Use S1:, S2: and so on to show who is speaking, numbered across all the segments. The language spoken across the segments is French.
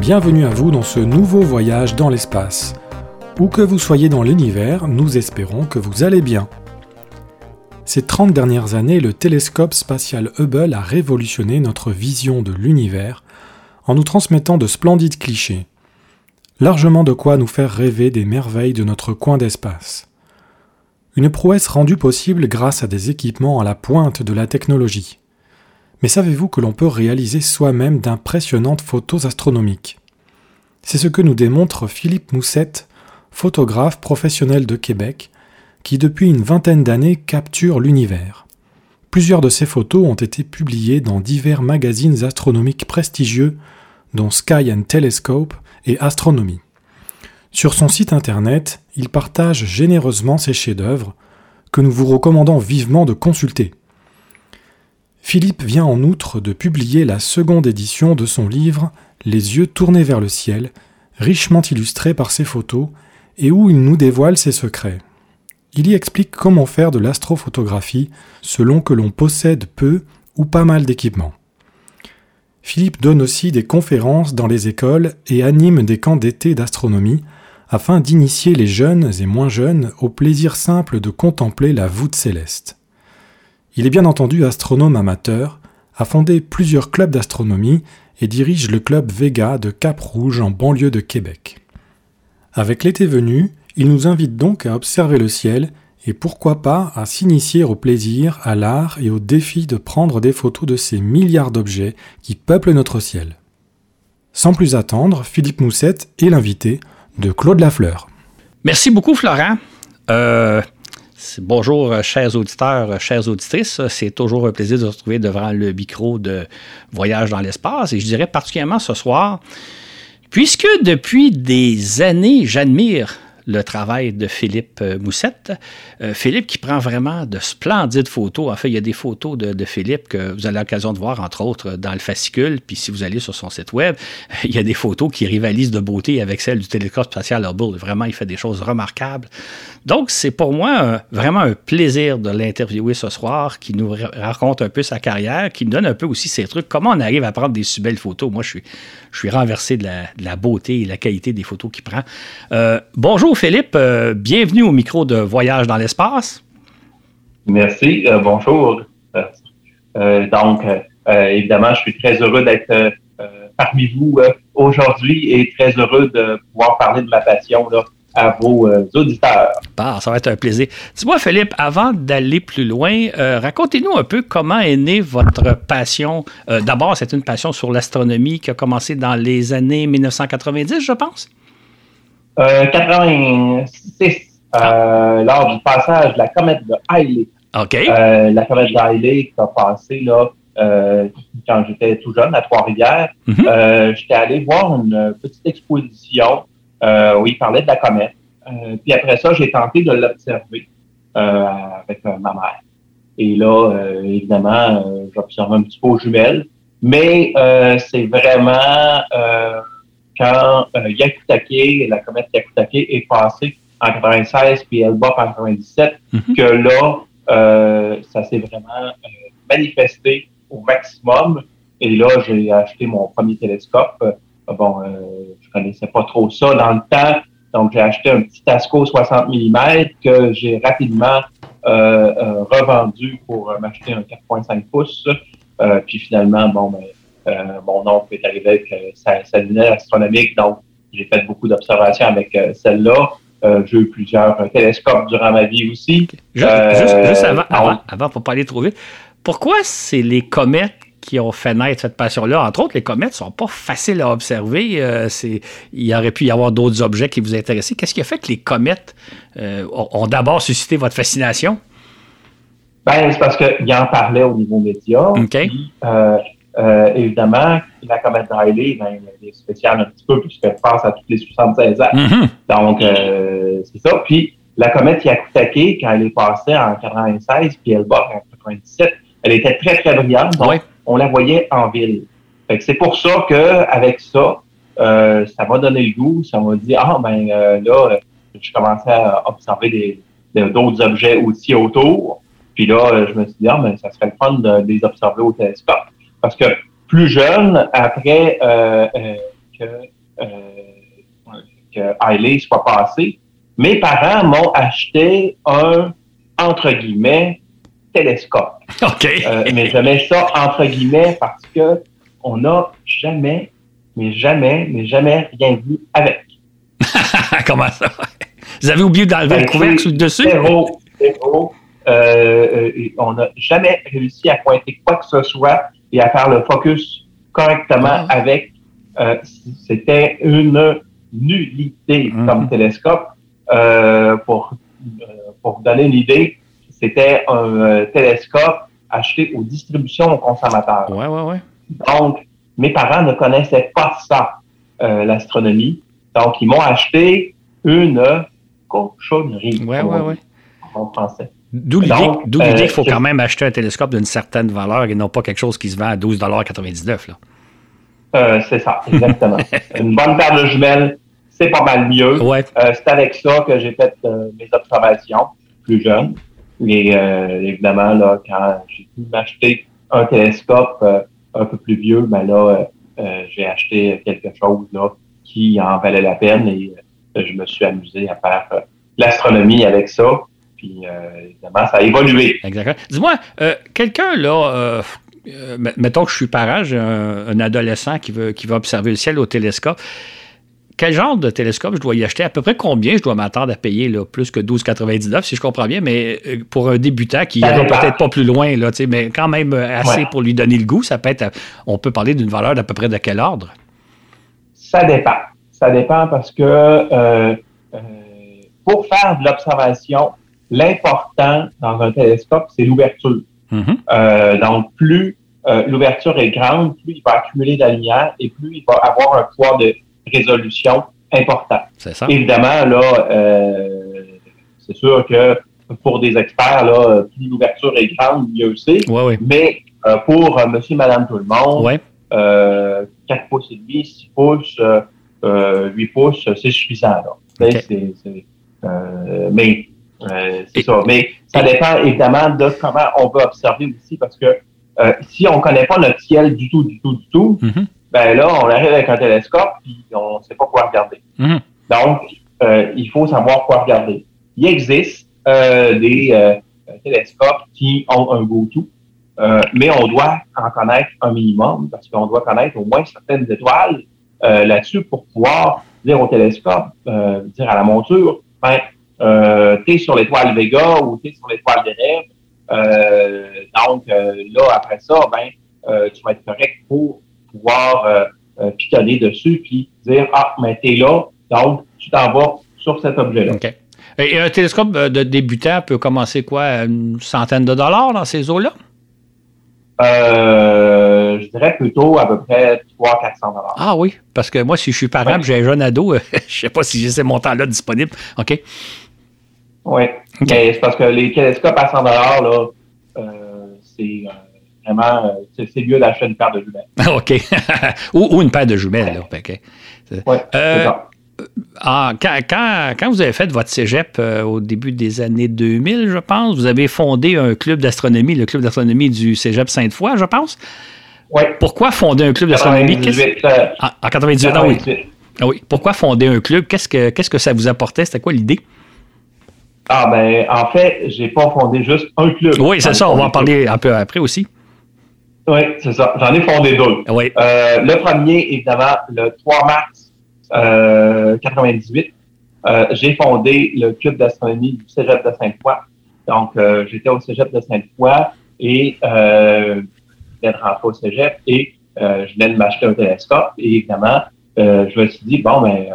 S1: Bienvenue à vous dans ce nouveau voyage dans l'espace. Où que vous soyez dans l'univers, nous espérons que vous allez bien. Ces 30 dernières années, le télescope spatial Hubble a révolutionné notre vision de l'univers en nous transmettant de splendides clichés. Largement de quoi nous faire rêver des merveilles de notre coin d'espace. Une prouesse rendue possible grâce à des équipements à la pointe de la technologie. Mais savez-vous que l'on peut réaliser soi-même d'impressionnantes photos astronomiques? C'est ce que nous démontre Philippe Moussette, photographe professionnel de Québec, qui depuis une vingtaine d'années capture l'univers. Plusieurs de ses photos ont été publiées dans divers magazines astronomiques prestigieux, dont Sky and Telescope et Astronomy. Sur son site internet, il partage généreusement ses chefs-d'œuvre, que nous vous recommandons vivement de consulter. Philippe vient en outre de publier la seconde édition de son livre Les yeux tournés vers le ciel, richement illustré par ses photos, et où il nous dévoile ses secrets. Il y explique comment faire de l'astrophotographie selon que l'on possède peu ou pas mal d'équipements. Philippe donne aussi des conférences dans les écoles et anime des camps d'été d'astronomie afin d'initier les jeunes et moins jeunes au plaisir simple de contempler la voûte céleste. Il est bien entendu astronome amateur, a fondé plusieurs clubs d'astronomie et dirige le club Vega de Cap-Rouge en banlieue de Québec. Avec l'été venu, il nous invite donc à observer le ciel et pourquoi pas à s'initier au plaisir, à l'art et au défi de prendre des photos de ces milliards d'objets qui peuplent notre ciel. Sans plus attendre, Philippe Moussette est l'invité de Claude Lafleur.
S2: Merci beaucoup, Florent. Euh, bonjour, euh, chers auditeurs, euh, chères auditrices. C'est toujours un plaisir de se retrouver devant le micro de Voyage dans l'espace. Et je dirais particulièrement ce soir, puisque depuis des années, j'admire le travail de Philippe euh, Moussette. Euh, Philippe qui prend vraiment de splendides photos. En fait, il y a des photos de, Philippe que vous avez l'occasion de voir, entre autres, dans le fascicule. Puis si vous allez sur son site web, il y a des photos qui rivalisent de beauté avec celles du télescope spatial Hubble. Vraiment, il fait des choses remarquables. Donc, c'est pour moi vraiment un plaisir de l'interviewer ce soir, qui nous raconte un peu sa carrière, qui nous donne un peu aussi ses trucs, comment on arrive à prendre des si belles photos? Moi, je suis, je suis renversé de la, beauté et la qualité des photos qu'il prend. Euh, bonjour Philippe, euh, bienvenue au micro de Voyage dans l'espace.
S3: Merci, euh, bonjour. donc, évidemment, je suis très heureux d'être parmi vous aujourd'hui et très heureux de pouvoir parler de ma passion là, à vos euh, auditeurs.
S2: ça va être un plaisir. Dis-moi, Philippe, avant d'aller plus loin, euh, racontez-nous un peu comment est née votre passion. Euh, d'abord, c'est une passion sur l'astronomie qui a commencé dans les années 1990, je pense?
S3: 86, ah. lors du passage de la comète de Halley.
S2: OK.
S3: la comète de Halley qui a passé là, quand j'étais tout jeune à Trois-Rivières. Mm-hmm. j'étais allé voir une petite exposition euh, où il parlait de la comète. Euh, puis après ça, j'ai tenté de l'observer euh, avec ma mère. Et là, évidemment, j'observe un petit peu aux jumelles. Mais c'est vraiment quand Yakutake, la comète Yakutake est passée en 96 puis elle bat en 97 mm-hmm. que là, ça s'est vraiment manifesté au maximum. Et là, j'ai acheté mon premier télescope bon, euh, je connaissais pas trop ça dans le temps. Donc, j'ai acheté un petit Tasco 60 mm que j'ai rapidement euh, euh, revendu pour m'acheter un 4.5 pouces. puis finalement, bon, ben, mon oncle est arrivé avec sa, sa, lunette astronomique, donc j'ai fait beaucoup d'observations avec celle-là. j'ai eu plusieurs télescopes durant ma vie aussi.
S2: Juste, juste, avant, avant, avant, pour pas aller trop vite, pourquoi c'est les comètes qui ont fait naître cette passion-là? Entre autres, les comètes sont pas faciles à observer. Euh, il y aurait pu y avoir d'autres objets qui vous intéressaient. Qu'est-ce qui a fait que les comètes euh, ont, d'abord suscité votre fascination?
S3: Ben, c'est parce qu'il en parlait au niveau média. Euh, évidemment, la comète Riley, ben, elle est spéciale un petit peu puisqu'elle passe à toutes les 76 ans. Mm-hmm. Donc, c'est ça. Puis, la comète Yakutake, quand elle est passée en 96, puis elle bat en 97, elle était très, très brillante. Donc, on la voyait en ville. c'est pour ça que avec ça, euh, ça m'a donné le goût. Ça m'a dit ah ben euh, là, je commençais à observer d'autres objets aussi autour. Puis là, je me suis dit ah ben ça serait le fun de, les observer au télescope. Parce que plus jeune, après, euh, que, euh, que soit passé, mes parents m'ont acheté un, entre guillemets, télescope.
S2: OK.
S3: Euh, mais je mets ça entre guillemets parce que on n'a jamais, mais jamais, mais jamais rien vu avec.
S2: Comment ça? Vous avez oublié d'enlever le ben, couvercle sur le dessus?
S3: Zéro, zéro. Euh, on n'a jamais réussi à pointer quoi que ce soit et à faire le focus correctement ah. avec. Euh, c'était une nullité mm-hmm. comme télescope. Euh, pour, pour vous donner une idée, c'était un télescope acheté aux distributions aux consommateurs.
S2: Ouais, ouais, ouais.
S3: Donc, mes parents ne connaissaient pas ça, l'astronomie. Donc, ils m'ont acheté une cochonnerie.
S2: Ouais, ouais, ouais.
S3: En français.
S2: D'où l'idée euh, qu'il faut quand même acheter un télescope d'une certaine valeur et non pas quelque chose qui se vend à 12,99
S3: euh, c'est ça, exactement. Une bonne paire de jumelles, c'est pas mal mieux.
S2: Ouais.
S3: Euh, c'est avec ça que j'ai fait mes observations plus jeunes. Et évidemment, là, quand j'ai pu m'acheter un télescope un peu plus vieux, ben là, j'ai acheté quelque chose là, qui en valait la peine et je me suis amusé à faire l'astronomie avec ça. Puis, euh, évidemment, ça a évolué.
S2: Exactement. Dis-moi, euh, quelqu'un, là, euh, mettons que je suis parent, j'ai un, adolescent qui veut, qui va observer le ciel au télescope. Quel genre de télescope je dois y acheter? À peu près combien je dois m'attendre à payer? Là, plus que 12,99 si je comprends bien, mais pour un débutant qui ira peut-être pas plus loin, là, mais quand même assez pour lui donner le goût, ça peut être. On peut parler d'une valeur d'à peu près de quel ordre?
S3: Ça dépend. Ça dépend parce que pour faire de l'observation, l'important dans un télescope, c'est l'ouverture. Mm-hmm. euh, donc, plus euh, l'ouverture est grande, plus il va accumuler de la lumière et plus il va avoir un poids de résolution important.
S2: C'est ça.
S3: Évidemment, là, euh, c'est sûr que pour des experts, là, plus l'ouverture est grande, mieux c'est.
S2: Ouais, ouais.
S3: Mais euh, pour euh, monsieur, madame, tout le monde,
S2: ouais.
S3: 4 pouces et demi, 6 pouces, 8 pouces, c'est suffisant. Là. Okay. Mais euh, c'est ça. Mais ça dépend évidemment de comment on veut observer aussi, parce que euh, si on ne connaît pas notre ciel du tout, du tout, du tout, mm-hmm. ben là, on arrive avec un télescope puis on ne sait pas quoi regarder.
S2: Mm-hmm.
S3: Donc, euh, il faut savoir quoi regarder. Il existe des télescopes qui ont un go-to, mais on doit en connaître un minimum, parce qu'on doit connaître au moins certaines étoiles là-dessus pour pouvoir dire au télescope, dire à la monture, ben, euh, tu es sur l'étoile Vega ou tu es sur l'étoile des rêves. Euh, donc, euh, là, après ça, ben, euh, tu vas être correct pour pouvoir pitonner dessus puis dire Ah, mais t'es là, donc tu t'en vas sur cet objet-là.
S2: OK. Et un télescope de débutant peut commencer quoi, une centaine de dollars dans ces eaux-là?
S3: Euh, je dirais plutôt à peu près 300-400
S2: Ah oui, parce que moi, si je suis parent, j'ai un jeune ado, je ne sais pas si j'ai ces montants-là disponibles. OK.
S3: Oui, mais c'est parce que les télescopes à 100 là, euh, c'est euh, vraiment, euh, c'est mieux d'acheter une paire de jumelles.
S2: OK. ou, une paire de jumelles, là. OK.
S3: Oui, c'est ça.
S2: Ah, quand, quand, quand, vous avez fait votre cégep au début des années 2000, je pense, vous avez fondé un club d'astronomie, le club d'astronomie du cégep Sainte-Foy, je pense.
S3: Oui.
S2: Pourquoi fonder un club d'astronomie?
S3: En,
S2: en 98, ah, oui. Ah oui. Pourquoi fonder un club? Qu'est-ce que, qu'est-ce que ça vous apportait? C'était quoi l'idée?
S3: Ah ben, en fait, j'ai pas fondé juste un club.
S2: Oui, c'est ça, on va en parler un peu après aussi.
S3: Oui, c'est ça. J'en ai fondé deux.
S2: Oui.
S3: Euh, le premier, évidemment, le 3 mars euh, 98, euh, j'ai fondé le club d'astronomie du Cégep de Sainte-Foy. Donc, euh, j'étais au Cégep de Sainte-Foy et euh, je venais de rentrer au Cégep et je venais de m'acheter un télescope. Et évidemment, je me suis dit, bon, ben,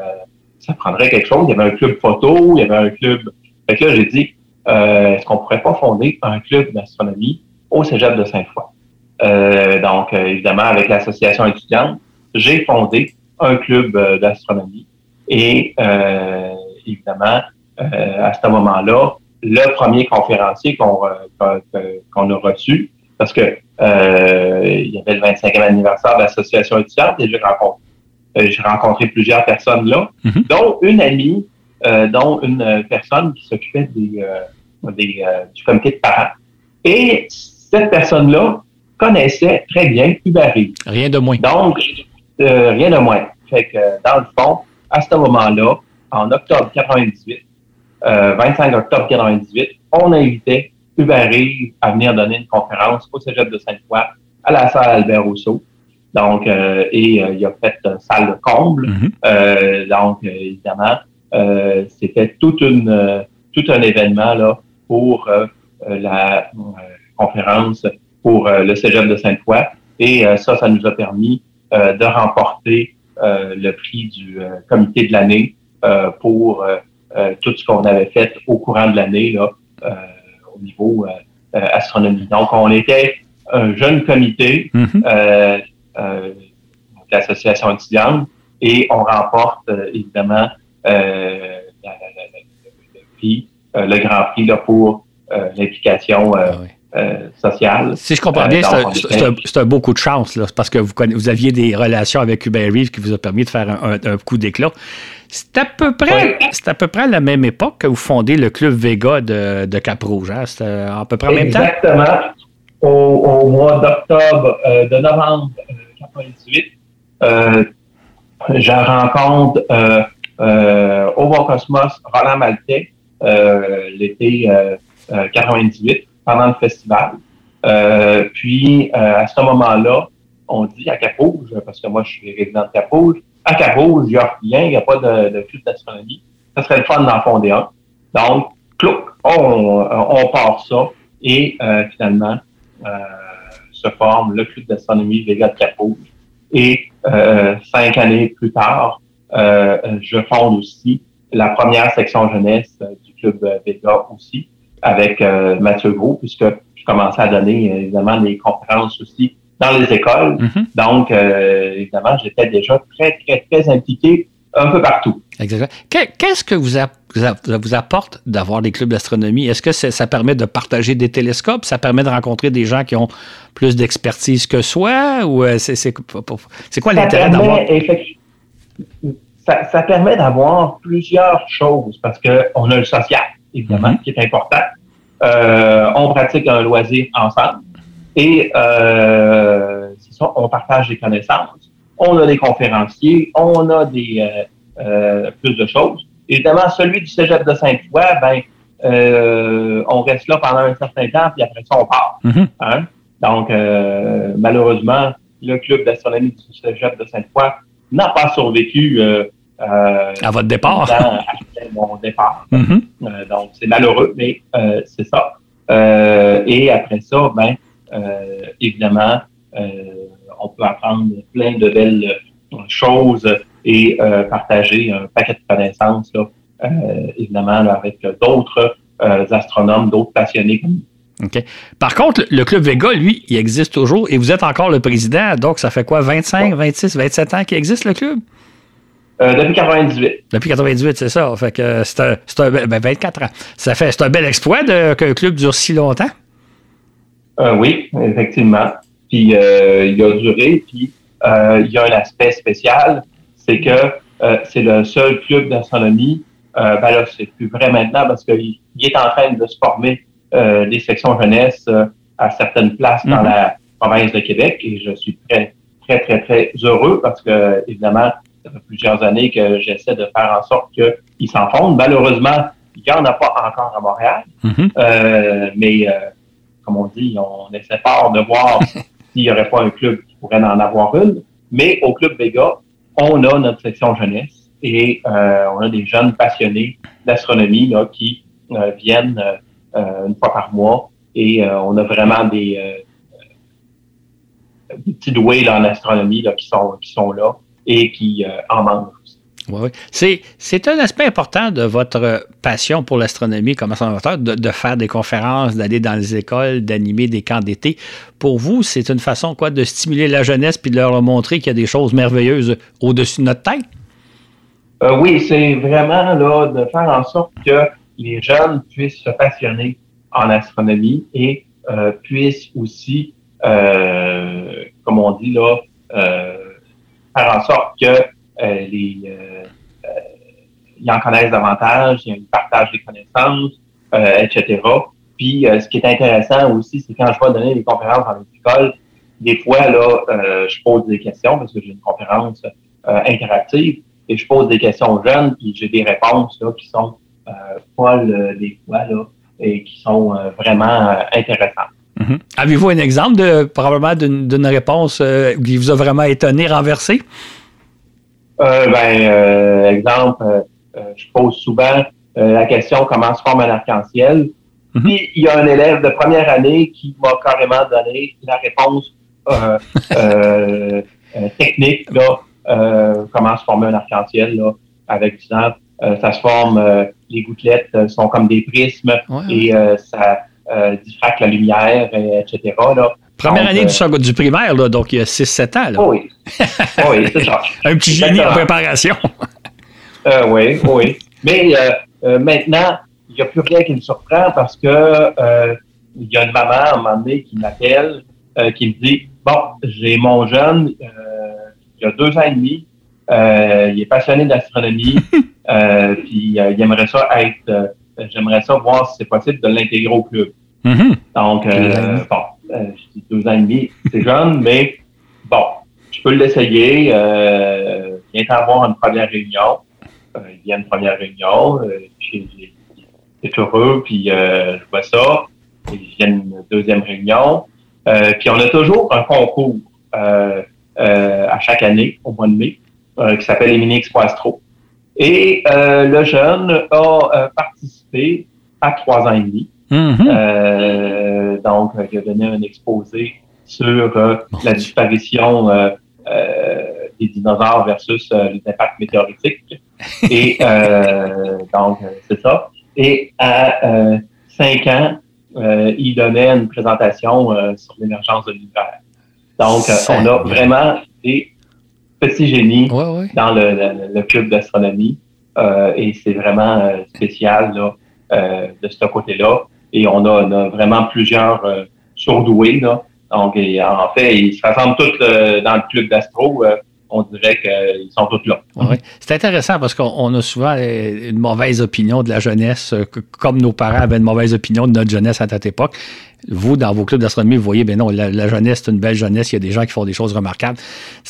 S3: ça prendrait quelque chose. Il y avait un club photo, il y avait un club fait que là, j'ai dit, euh, est-ce qu'on pourrait pas fonder un club d'astronomie au Cégep de Sainte-Foy? Euh, donc, euh, évidemment, avec l'association étudiante, j'ai fondé un club euh, d'astronomie. Et évidemment, à ce moment-là, le premier conférencier qu'on qu'on a reçu, parce que il y avait le 25e anniversaire de l'association étudiante et j'ai rencontré, j'ai rencontré plusieurs personnes là, mm-hmm. dont une amie dont une euh, personne qui s'occupait des, euh, des du comité de parents. Et cette personne-là connaissait très bien Uber
S2: Rien de moins.
S3: Donc, rien de moins. Fait que, dans le fond, à ce moment-là, en octobre 98, 25 octobre 98, on invitait Hubert Rive à venir donner une conférence au Cégep de Sainte-Foy à la salle Albert Rousseau. Donc, euh, et euh, il a fait une salle de comble. Mhm. euh, donc, euh, évidemment, c'était toute une, tout un événement là pour la conférence pour le Cégep de Sainte-Foy. Et ça, ça nous a permis de remporter le prix du comité de l'année pour tout ce qu'on avait fait au courant de l'année là, au niveau astronomie. Donc, on était un jeune comité mhm. euh, euh, de l'association étudiante et on remporte euh, évidemment le, prix, le grand prix là, pour l'implication ah sociale.
S2: Si je comprends bien, c'est un, beau coup de chance là, parce que vous, vous aviez des relations avec Hubert Reeves qui vous a permis de faire un, coup d'éclat. C'est à peu près, c'est à peu près à la même époque que vous fondez le club Vega de, de Cap Rouge. Hein? C'est à peu près en même temps?
S3: Exactement au, mois d'octobre, euh, de novembre 1998, euh, euh, je rencontre au Bon Cosmos Roland Maltais l'été 98 pendant le festival. puis à ce moment-là, on dit à Cap-Rouge, parce que moi je suis résident de Cap-Rouge, à Cap-Rouge, il n'y a rien, il n'y a pas de, de club d'astronomie. Ça serait le fun d'en fonder un. Donc, clouc, on, on part ça. Et finalement, euh, se forme le club d'astronomie Vega de Capouge. Et euh, cinq années plus tard, euh, je fonde aussi la première section jeunesse du club Vega aussi, avec Mathieu Gros, puisque je commençais à donner évidemment des conférences aussi dans les écoles. Mm-hmm. Donc, évidemment, j'étais déjà très, très, très impliqué un peu partout.
S2: Exactement. Qu'est-ce que vous, vous apporte d'avoir des clubs d'astronomie? Est-ce que ça permet de partager des télescopes? Ça permet de rencontrer des gens qui ont plus d'expertise que soi? Ou euh, c'est quoi l'intérêt d'avoir?
S3: Ça, permet d'avoir plusieurs choses parce qu'on a le social, évidemment, mm-hmm. qui est important. Euh, on pratique un loisir ensemble et euh, ça, on partage des connaissances on a des conférenciers, on a des euh, euh, plus de choses. Évidemment, celui du Cégep de Sainte-Foy, ben, euh, on reste là pendant un certain temps, puis après ça, on part. Mm-hmm. hein? Donc, malheureusement, le club d'astronomie du Cégep de Sainte-Foy n'a pas survécu
S2: à votre départ.
S3: À mon départ. Mm-hmm. donc, c'est malheureux, mais c'est ça. et après ça, ben, évidemment, on peut apprendre plein de belles euh, choses et euh, partager un paquet de connaissances, euh, évidemment, avec d'autres astronomes, d'autres passionnés comme
S2: Par contre, le Club Vega, lui, il existe toujours et vous êtes encore le président. Donc, ça fait quoi, 25, 26, 27 ans qu'il existe, le club?
S3: depuis 98.
S2: Depuis 98, c'est ça. Fait que c'est un, ben, 24 ans. Ça fait, c'est un bel exploit qu'un club dure si longtemps?
S3: oui, effectivement puis euh, il a duré, puis euh, il y a un aspect spécial, c'est que euh, c'est le seul club d'astronomie, ben là, c'est plus vrai maintenant parce qu'il est en train de se former des sections jeunesse à certaines places dans mhm. la province de Québec et je suis très, très, très, très heureux parce que, évidemment, ça fait plusieurs années que j'essaie de faire en sorte qu'ils s'en fondent. Malheureusement, il n'y en a pas encore à Montréal, mhm. mais comme on dit, on essaie pas de voir s'il n'y aurait pas un club qui pourrait en avoir une. Mais au Club Vega, on a notre section jeunesse et euh, on a des jeunes passionnés d'astronomie qui euh, viennent euh, une fois par mois et on a vraiment des, petits doués en astronomie là, qui, sont, qui sont là et qui en manquent.
S2: Oui, oui. C'est un aspect important de votre passion pour l'astronomie comme astronaute, de, de, faire des conférences, d'aller dans les écoles, d'animer des camps d'été. Pour vous, c'est une façon quoi de stimuler la jeunesse puis de leur montrer qu'il y a des choses merveilleuses au-dessus de notre tête?
S3: Euh, oui, c'est vraiment là de faire en sorte que les jeunes puissent se passionner en astronomie et euh, puissent aussi, euh, comme on dit là, faire en sorte que les ils en connaissent davantage, il y a un partage des connaissances, euh, etc. Puis, euh, ce qui est intéressant aussi, c'est quand je vais donner des conférences dans les écoles, des fois, là, euh, je pose des questions parce que j'ai une conférence interactive. Et je pose des questions aux jeunes, puis j'ai des réponses là, qui sont folles des fois là, et qui sont vraiment intéressantes.
S2: Mm-hmm. Avez-vous un exemple de probablement d'une réponse qui vous a vraiment étonné, renversé?
S3: ben, exemple, je pose souvent la question comment se forme un arc-en-ciel? Mhm. Puis il y a un élève de première année qui m'a carrément donné la réponse euh, euh, euh, technique, là, comment se former un arc-en-ciel, là, avec disant ça se forme, les gouttelettes sont comme des prismes et ça diffracte la lumière, etc. Là.
S2: Première année du, du, primaire, là, donc il y a 6-7 ans. Là.
S3: oui, oui c'est ça.
S2: un petit génie en préparation.
S3: oui, oui. Mais maintenant, il n'y a plus rien qui me surprend parce que euh, il y a une maman à un moment donné qui m'appelle, euh, qui me dit Bon, j'ai mon jeune, euh, il a deux ans et demi, il est passionné d'astronomie, puis il aimerait ça être j'aimerais ça voir si c'est possible de l'intégrer au club. Mm-hmm. Donc, bon, je dis deux ans et demi, c'est jeune, mais bon, je peux l'essayer. Euh, viens avoir une première réunion. il y a une première réunion. j'ai heureux, puis euh, je vois ça. Il y a une deuxième réunion. Euh, puis on a toujours un concours euh, à chaque année, au mois de mai, qui s'appelle Expo Astro. Et le jeune a participé à trois ans et demi. Mm-hmm. donc, il a donné un exposé sur la disparition des dinosaures versus les impacts météoritiques. Et donc, c'est ça. Et à 5 euh, ans, euh, il donnait une présentation euh, sur l'émergence de l'univers. Donc, on a vraiment des petits génies dans le, club d'astronomie. et c'est vraiment spécial là, de ce côté-là. Et on a, vraiment plusieurs surdoués. Là. Donc, en fait, ils se rassemblent tous dans le club d'astro on dirait qu'ils sont tous là.
S2: C'est intéressant parce qu'on a souvent euh, une mauvaise opinion de la jeunesse, euh, comme nos parents avaient une mauvaise opinion de notre jeunesse à cette époque. Vous, dans vos clubs d'astronomie, vous voyez, ben non, la, jeunesse, c'est une belle jeunesse. Il y a des gens qui font des choses remarquables.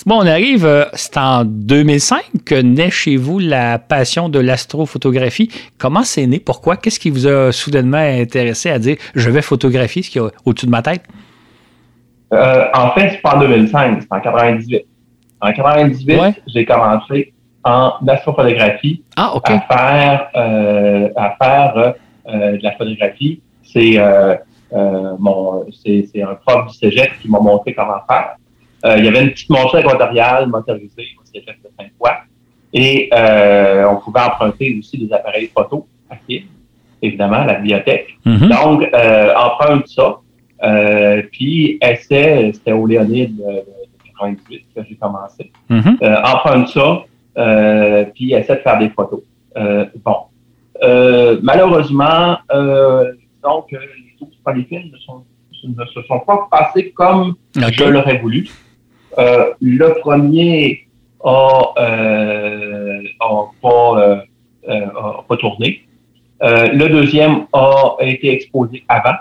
S2: Bon, on arrive, euh, c'est en 2005 que naît chez vous la passion de l'astrophotographie. Comment c'est né? Pourquoi? Qu'est-ce qui vous a soudainement intéressé à dire je vais photographier ce qu'il y a au-dessus de ma tête?
S3: en fait, c'est pas en 2005, c'est en 98. En 98, j'ai commencé en astrophotographie
S2: ah,
S3: à faire, euh, à faire euh, de la photographie. C'est euh, mon, c'est un prof du cégep qui m'a montré comment faire. il y avait une petite monture équatoriale motorisée au cégep de Sainte-Foy. Et on pouvait emprunter aussi des appareils photo à évidemment, la bibliothèque. Mm-hmm. Donc, emprunte ça. puis, essai, c'était au Léonide que j'ai commencé. Mm-hmm. Euh, emprunte ça, euh, puis essaie de faire des photos. Euh, bon. malheureusement, donc, les polyfilms ne, ne, se sont pas passés comme je l'aurais voulu. le premier a, pas, pas tourné. le deuxième a été exposé avant.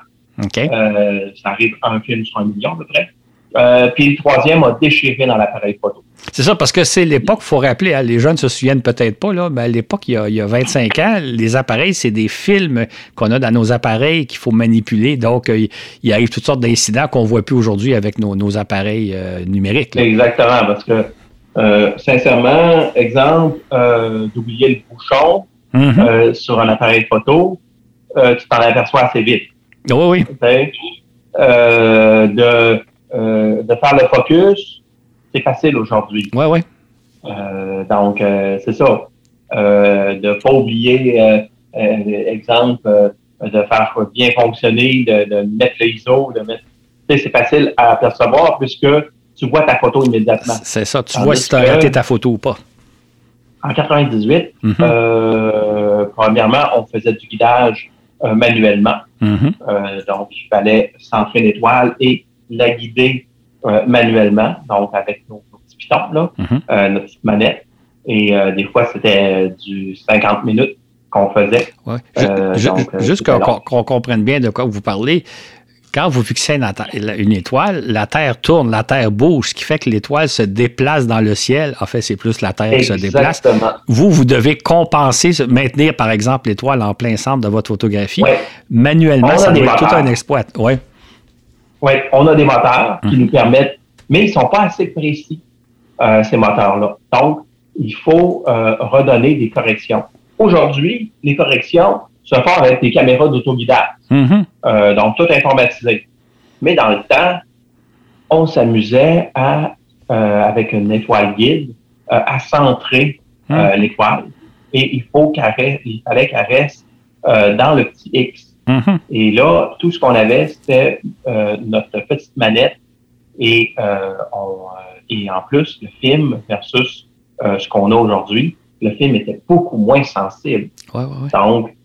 S3: ça arrive un film sur un million à peu près. Euh, puis le troisième a déchiré dans l'appareil photo.
S2: C'est ça, parce que c'est l'époque, il faut rappeler, hein, les jeunes se souviennent peut-être pas, là, mais à l'époque, il, y a 25 ans, les appareils, c'est des films qu'on a dans nos appareils qu'il faut manipuler. Donc, euh, il arrive toutes sortes d'incidents qu'on ne voit plus aujourd'hui avec nos, appareils euh, numériques.
S3: Exactement, parce que, sincèrement, exemple, d'oublier le bouchon mm-hmm. sur un appareil photo, tu t'en aperçois assez vite.
S2: Oui, oui.
S3: de euh, de faire le focus, c'est facile aujourd'hui.
S2: Oui, oui.
S3: Euh, donc, euh, c'est ça. de ne pas oublier, exemple, de faire bien fonctionner, de, mettre l'ISO, de mettre. c'est facile à apercevoir puisque tu vois ta photo immédiatement.
S2: C'est ça, tu vois si tu as raté ta photo ou pas.
S3: En 98, mm-hmm. premièrement, on faisait du guidage manuellement. Mm-hmm. donc, il fallait centrer l'étoile et la guider euh, manuellement, donc avec nos, petits pitons, là, mhm. euh, notre petite manette. Et euh, des fois, c'était du 50 minutes qu'on faisait.
S2: juste qu'on comprenne bien de quoi vous parlez. quand vous fixez une, étoile, la Terre tourne, la Terre bouge, ce qui fait que l'étoile se déplace dans le ciel. En fait, c'est plus la Terre qui se déplace. Vous, vous devez compenser, maintenir, par exemple, l'étoile en plein centre de votre photographie. Manuellement, ça doit être tout un exploit. Oui.
S3: Oui, on a des moteurs qui hum. nous permettent, mais ils ne sont pas assez précis, euh, ces moteurs-là. Donc, il faut euh, redonner des corrections. Aujourd'hui, les corrections se font avec des caméras d'autoguidage, mm-hmm. euh, donc tout informatisé. Mais dans le temps, on s'amusait à, avec une étoile guide, à centrer mm. l'étoile. Et il faut qu'elle il fallait qu'elle reste dans le petit X. Mm-hmm. Et là, tout ce qu'on avait, c'était euh, notre petite manette et, euh, on, euh, et en plus, le film versus ce qu'on a aujourd'hui, le film était beaucoup moins sensible. Donc,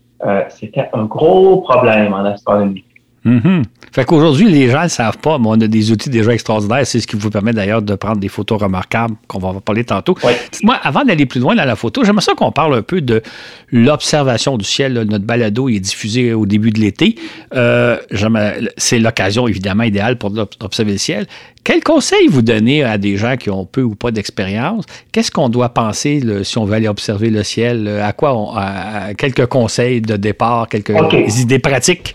S3: c'était un gros problème en astronomie.
S2: Mm Fait qu'aujourd'hui, les gens ne le savent pas, mais on a des outils déjà extraordinaires. C'est ce qui vous permet d'ailleurs de prendre des photos remarquables qu'on va parler tantôt. Moi, avant d'aller plus loin dans la photo, j'aimerais ça qu'on parle un peu de l'observation du ciel. Notre balado est diffusé au début de l'été. Euh, c'est l'occasion évidemment idéale pour observer le ciel. Quel conseil vous donnez à des gens qui ont peu ou pas d'expérience? Qu'est-ce qu'on doit penser si on veut aller observer le ciel? À quoi on, quelques conseils de départ, quelques idées pratiques?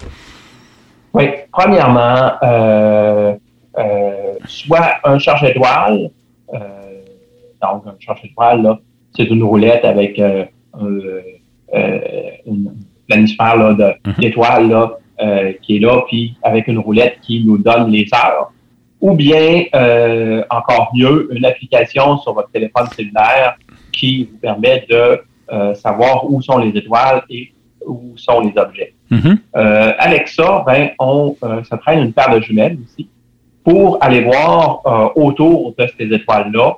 S3: Oui, premièrement, euh, euh, soit un charge étoile, euh, donc un charge étoile, là, c'est une roulette avec euh, une planisphère là, mhm. d'étoiles là, qui est là, puis avec une roulette qui nous donne les heures. Ou bien, encore mieux, une application sur votre téléphone cellulaire qui vous permet de savoir où sont les étoiles et où sont les objets. Mm-hmm. Euh, avec ça, ben, on euh, se traîne une paire de jumelles aussi pour aller voir euh, autour de ces étoiles-là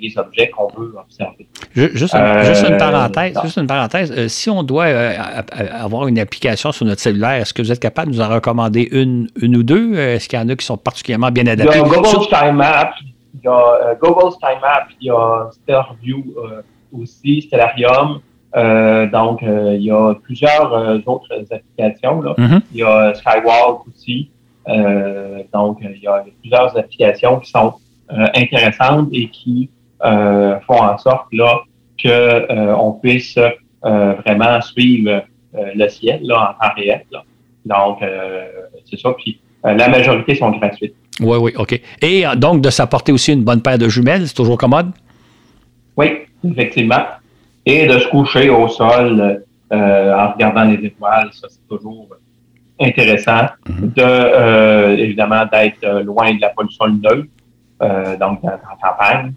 S3: les objets qu'on veut observer.
S2: Juste, une parenthèse. Juste une parenthèse. si on doit avoir une application sur notre cellulaire, est-ce que vous êtes capable de nous en recommander une, une ou deux? Est-ce qu'il y en a qui sont particulièrement bien adaptés?
S3: Il y a Google's Time Map, il y a Google's Time Map, il y a Stellarview aussi, Stellarium. Euh, donc, euh, il y a plusieurs euh, autres applications. Là. Mm-hmm. Il y a Skywalk aussi. donc, il y a plusieurs applications qui sont intéressantes et qui font en sorte là que on puisse vraiment suivre le ciel là, en temps réel. Là. Donc, c'est ça. Puis, la majorité sont gratuites.
S2: Oui, oui, OK. Et donc, de s'apporter aussi une bonne paire de jumelles, c'est toujours commode?
S3: Oui, effectivement et de se coucher au sol euh, en regardant les étoiles. Ça, c'est toujours intéressant. Mhm. De, euh, évidemment, d'être euh, loin de la pollution lumineuse, donc dans, la campagne,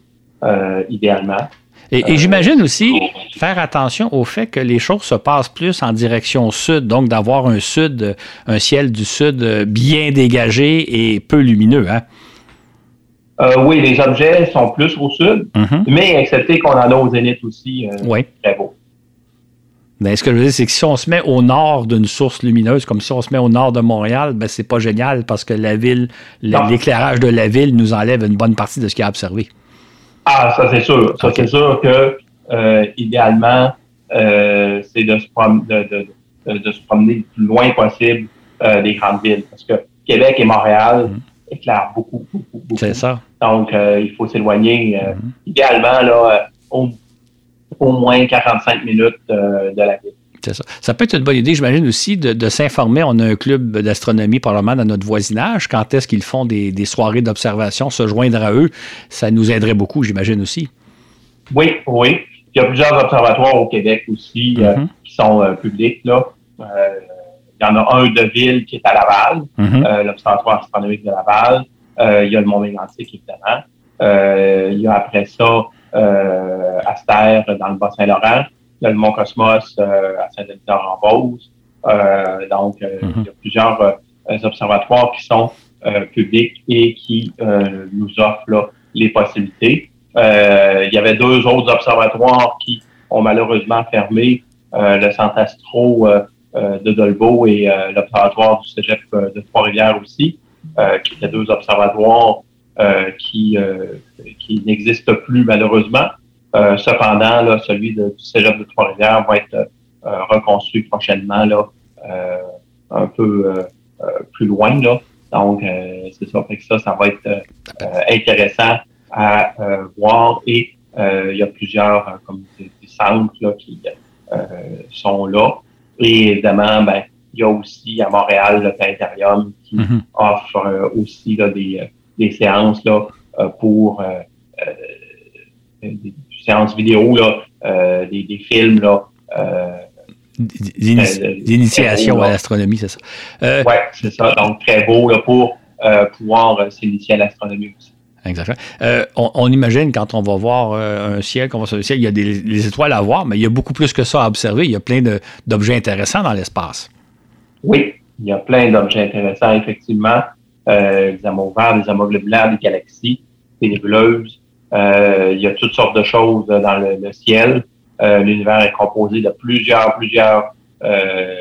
S3: idéalement.
S2: Et, j'imagine aussi faire attention au fait que les choses se passent plus en direction sud, donc d'avoir un sud, un ciel du sud bien dégagé et peu lumineux. Hein?
S3: Euh, oui, les objets sont plus au sud, mhm. mais excepté qu'on en a au zénith aussi. Euh, oui. Très beau.
S2: Mais ce que je veux dire, c'est que si on se met au nord d'une source lumineuse, comme si on se met au nord de Montréal, ben c'est pas génial parce que la ville, l'éclairage de la ville nous enlève une bonne partie de ce qu'il y a observé.
S3: Ah, ça c'est sûr. Ça c'est sûr que euh, idéalement, c'est de se, promener le plus loin possible des grandes villes. Parce que Québec et Montréal, mhm éclaire beaucoup, beaucoup, beaucoup.
S2: C'est ça.
S3: Donc, euh, il faut s'éloigner, euh, mhm. idéalement, là, euh, au, moins 45 minutes de la ville.
S2: C'est ça. Ça peut être une bonne idée, j'imagine aussi, de, s'informer. On a un club d'astronomie probablement dans notre voisinage. Quand est-ce qu'ils font des, soirées d'observation, se joindre à eux, ça nous aiderait beaucoup, j'imagine aussi.
S3: Oui, oui. Il y a plusieurs observatoires au Québec aussi mhm. qui sont publics. Là. Il y en a un de ville qui est à Laval, mhm. euh, l'Observatoire astronomique de Laval. Euh, il y a le Mont Mégantic, évidemment. Euh, il y a après ça Aster dans le Bas-Saint-Laurent. Il y a le Mont Cosmos à Saint-Denis-en-Beauce. donc, il y a mhm. plusieurs observatoires qui sont publics et qui nous offrent les possibilités. il y avait deux autres observatoires qui ont malheureusement fermé. le Centre Astro euh, de Dolbeau et euh, l'Observatoire du Cégep euh, de Trois-Rivières aussi, qui étaient deux observatoires qui, qui n'existent plus malheureusement. cependant, celui du Cégep de Trois-Rivières va être reconstruit prochainement, là, un peu plus loin. Là. Donc, c'est ça. Que ça, ça va être intéressant à voir. Et il y a plusieurs comme des, centres là, qui sont là. Et évidemment, ben, il y a aussi à Montréal le Planétarium qui mm-hmm. offre aussi là, des, des séances là, pour des séances vidéo, là, des, des films là,
S2: D'initiation à l'astronomie, c'est ça.
S3: Euh, oui, c'est ça. Donc, très beau là, pour euh, pouvoir euh, s'initier à l'astronomie aussi.
S2: Exactement. on, imagine quand on va voir un ciel, qu'on va sur le ciel, il y a des, étoiles à voir, mais il y a beaucoup plus que ça à observer. Il y a plein d'objets intéressants dans l'espace.
S3: Oui, il y a plein d'objets intéressants, effectivement. des amas ouverts, des amas globulaires, des galaxies, des nébuleuses. il y a toutes sortes de choses dans le ciel. Euh, l'univers est composé de plusieurs, plusieurs euh,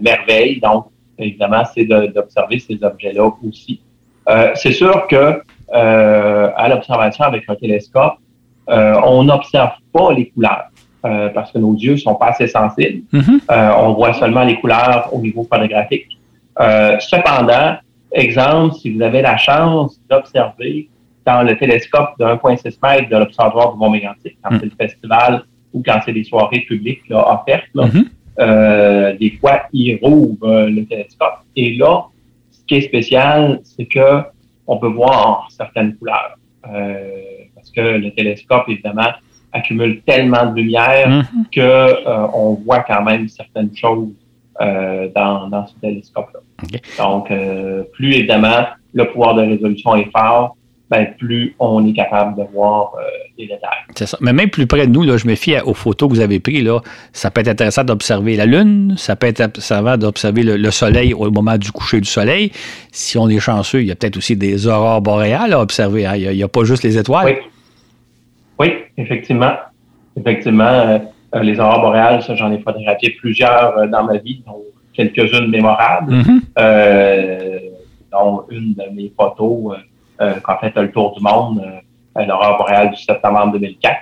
S3: merveilles. Donc, évidemment, c'est d'observer ces objets-là aussi. Euh, c'est sûr que à l'observation avec un télescope, on n'observe pas les couleurs. parce que nos yeux sont pas assez sensibles. Mm-hmm. on voit seulement les couleurs au niveau photographique. cependant, exemple, si vous avez la chance d'observer dans le télescope de 1,6 mètre de l'Observatoire du Mont-Mégantic, quand mm. c'est le festival ou quand c'est des soirées publiques là, offertes, mm-hmm. euh, des fois, ils rouvrent euh, le télescope. Et là, ce qui est spécial, c'est que on peut voir certaines couleurs. Euh, parce que le télescope, évidemment, accumule tellement de lumière mm-hmm. que on voit quand même certaines choses dans, dans ce télescope-là. Donc, plus évidemment le pouvoir de résolution est fort, ben, plus on est capable de voir euh, les détails.
S2: C'est ça. Mais même plus près de nous, là, je me fie aux photos que vous avez prises. Là, ça peut être intéressant d'observer la Lune, ça peut être intéressant d'observer le, Soleil au moment du coucher du Soleil. Si on est chanceux, il y a peut-être aussi des aurores boréales à observer. Hein. Il n'y a, pas juste les étoiles.
S3: Oui, oui effectivement. Effectivement, euh, euh, les aurores boréales, ça, j'en ai photographié plusieurs dans ma vie, dont quelques-unes mémorables. Mm-hmm. dont une de mes photos euh, quand fait le tour du monde euh, l'aurore boréale du septembre 2004.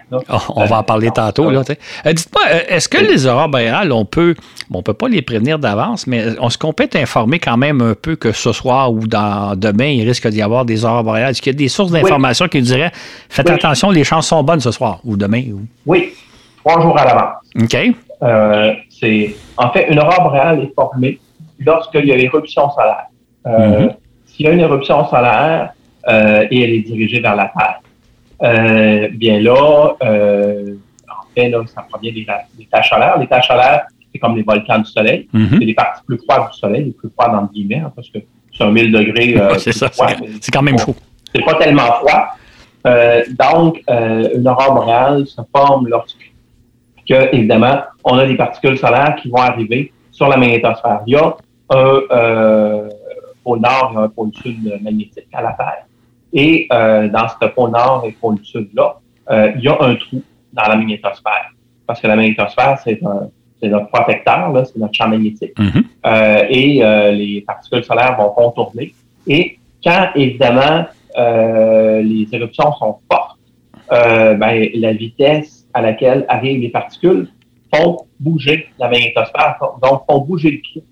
S2: on va en parler euh, tantôt. Dites-moi, est-ce que les aurores boréales, on peut, bon, on peut pas les prévenir d'avance, mais est-ce qu'on peut être informé quand même un peu que ce soir ou dans demain, il risque d'y avoir des aurores boréales? Est-ce qu'il y a des sources d'informations qui diraient, faites attention, les chances sont bonnes ce soir ou demain?
S3: Oui, trois jours à l'avance. OK. c'est, en fait, une aurore boréale est formée lorsqu'il y a l'éruption solaire. Mm-hmm. S'il y a une éruption solaire, euh, et elle est dirigée vers la Terre. Euh, bien là, euh, en fait, là, ça provient des, des taches solaires. Les taches solaires, c'est comme les volcans du Soleil. Mm-hmm. C'est les parties plus froides du Soleil, les plus froides entre guillemets, hein, parce que c'est un 1000 degrés.
S2: c'est ça, c'est quand même chaud.
S3: C'est pas tellement froid. donc, une aurore boréale se forme lorsque, que, évidemment, on a des particules solaires qui vont arriver sur la magnétosphère. Il y a un pôle nord et un pôle sud magnétique à la Terre. Et euh, dans ce pôle nord et pôle sud-là, euh, il y a un trou dans la magnétosphère. Parce que la magnétosphère, c'est notre protecteur, c'est notre champ magnétique. Mm-hmm. euh, et euh, les particules solaires vont contourner. Et quand, évidemment, euh, les éruptions sont fortes, ben, la vitesse à laquelle arrivent les particules font bouger la magnétosphère, donc font bouger le trou.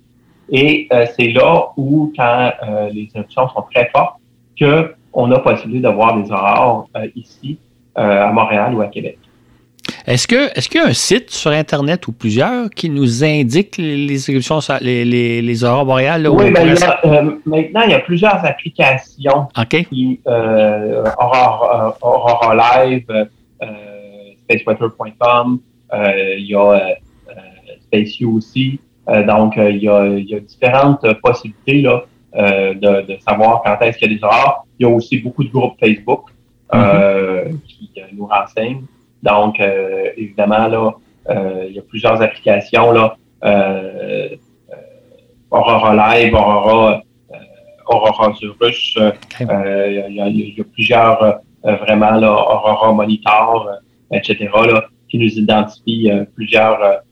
S3: Et c'est là où, quand les éruptions sont très fortes, que on a possibilité d'avoir des aurores euh, ici, euh, à Montréal ou à Québec.
S2: Est-ce que est-ce qu'il y a un site sur Internet ou plusieurs qui nous indique les éruptions, les, les, les aurores boréales?
S3: oui, ben, euh, maintenant, il y a plusieurs applications.
S2: OK.
S3: Qui, Aurora, Live, spaceweather.com, il y a SpaceU aussi. donc, il y, a, il y a différentes possibilités là, euh, de, de, savoir quand est-ce qu'il y a des aurores. Il y a aussi beaucoup de groupes Facebook euh, mm-hmm. qui euh, nous renseignent. Donc, évidemment, là, il y a plusieurs applications, là, Aurora Live, Aurora, Aurora Zurus, il, y a, il y a plusieurs vraiment là, Aurora Monitor, etc., là, qui nous identifient plusieurs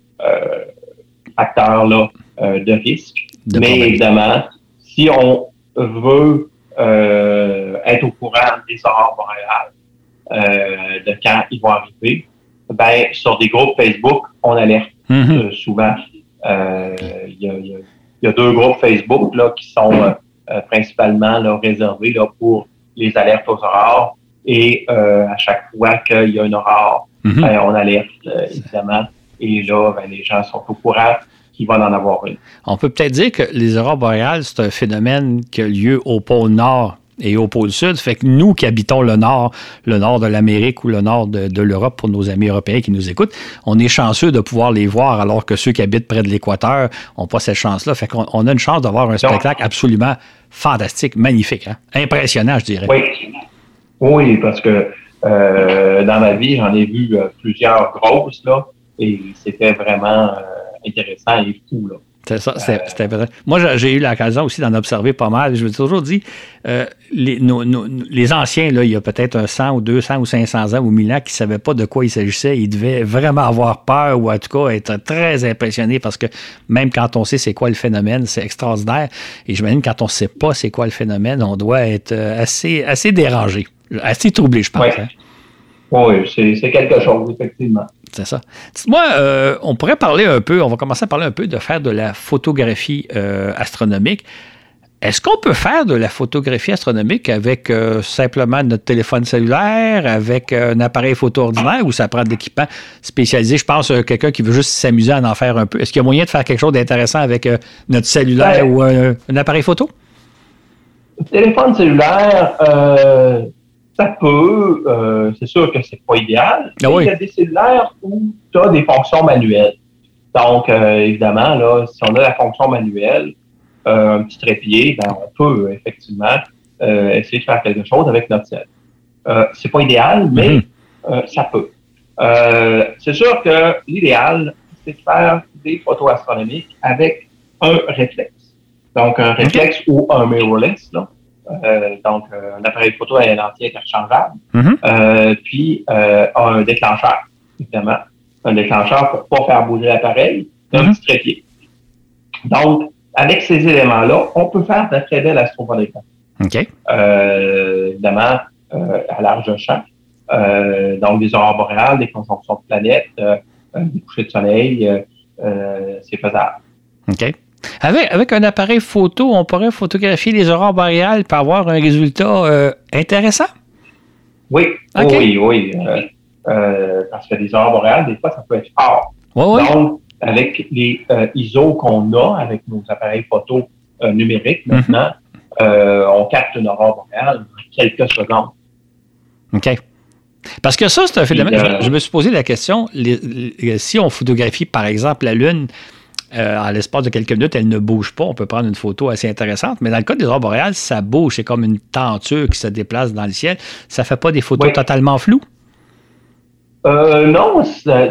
S3: facteurs là, de risque. Mais évidemment, si on veut euh, être au courant des aurores boréales, euh, de quand ils vont arriver, ben, sur des groupes Facebook, on alerte mm-hmm. euh, souvent. Il y, a, il y a deux groupes Facebook là, qui sont principalement là, réservés là, pour les alertes aux aurores. Et à chaque fois qu'il y a une aurore, mhm. ben, on alerte, évidemment. Et là, ben, les gens sont au courant qu'il va en avoir une.
S2: On peut peut-être dire que les aurores boréales, c'est un phénomène qui a lieu au pôle Nord et au pôle Sud. Fait que nous qui habitons le Nord, le Nord de l'Amérique ou le Nord de, l'Europe pour nos amis européens qui nous écoutent, on est chanceux de pouvoir les voir alors que ceux qui habitent près de l'équateur n'ont pas cette chance-là. Fait qu'on on a une chance d'avoir un spectacle absolument fantastique, magnifique, hein? impressionnant, je dirais.
S3: Oui, oui parce que euh, dans ma vie, j'en ai vu euh, plusieurs grosses, là, et c'était vraiment euh, intéressant et fou, là.
S2: C'est ça, c'était vrai. Moi, j'ai eu l'occasion aussi d'en observer pas mal. Je me suis toujours dit, euh, les, les, anciens, là, il y a peut-être un 100 ou 200 ou 500 ans ou 1000 ans, qui ne savaient pas de quoi il s'agissait. Ils devaient vraiment avoir peur ou en tout cas être très impressionnés parce que même quand on sait c'est quoi le phénomène, c'est extraordinaire. Et je j'imagine quand on ne sait pas c'est quoi le phénomène, on doit être euh, assez, assez dérangé, assez troublé, je pense. Hein.
S3: Oui, c'est quelque chose, effectivement.
S2: C'est ça. Dites-moi, euh, on pourrait parler un peu, on va commencer à parler un peu de faire de la photographie euh, astronomique. Est-ce qu'on peut faire de la photographie astronomique avec euh, simplement notre téléphone cellulaire, avec un appareil photo ordinaire ou ça prend de l'équipement spécialisé? Je pense à quelqu'un qui veut juste s'amuser à en faire un peu. Est-ce qu'il y a moyen de faire quelque chose d'intéressant avec notre cellulaire ou un appareil photo?
S3: Téléphone cellulaire, ça peut, euh, c'est sûr que c'est pas idéal. Ah il y a des cellulaires où tu as des fonctions manuelles. Donc, euh, évidemment, là, si on a la fonction manuelle, euh, un petit trépied, ben, on peut effectivement essayer de faire quelque chose avec notre cell. c'est pas idéal, mais mm-hmm. ça peut. c'est sûr que l'idéal, c'est de faire des photos astronomiques avec un réflexe. Donc, un réflexe ou un mirrorless, là. Euh, donc euh, un appareil photo à lentille interchangeable, mm euh, puis un déclencheur, évidemment, un déclencheur pour pas faire bouger l'appareil, un mm-hmm. petit trépied. Donc, avec ces éléments-là, on peut faire de très belles astrophotographie.
S2: OK.
S3: évidemment, à large champ. donc, des aurores boréales, des conjonctions de planètes, des couchers de soleil, c'est faisable.
S2: OK. Avec, un appareil photo, on pourrait photographier les aurores boréales pour avoir un résultat euh, intéressant?
S3: Oui, oui, oui. Euh, euh, parce que les aurores boréales, des fois, ça peut être fort. Donc, avec les ISO qu'on a, avec nos appareils photo numériques mhm. maintenant, on capte une aurore boréale en quelques secondes.
S2: OK. Parce que ça, c'est un phénomène. Je, me suis posé la question, si on photographie, par exemple, la Lune, euh, en l'espace de quelques minutes, elle ne bouge pas. On peut prendre une photo assez intéressante. Mais dans le cas des aurores boréales, ça bouge. C'est comme une tenture qui se déplace dans le ciel. Ça ne fait pas des photos totalement floues?
S3: Euh, non, ça,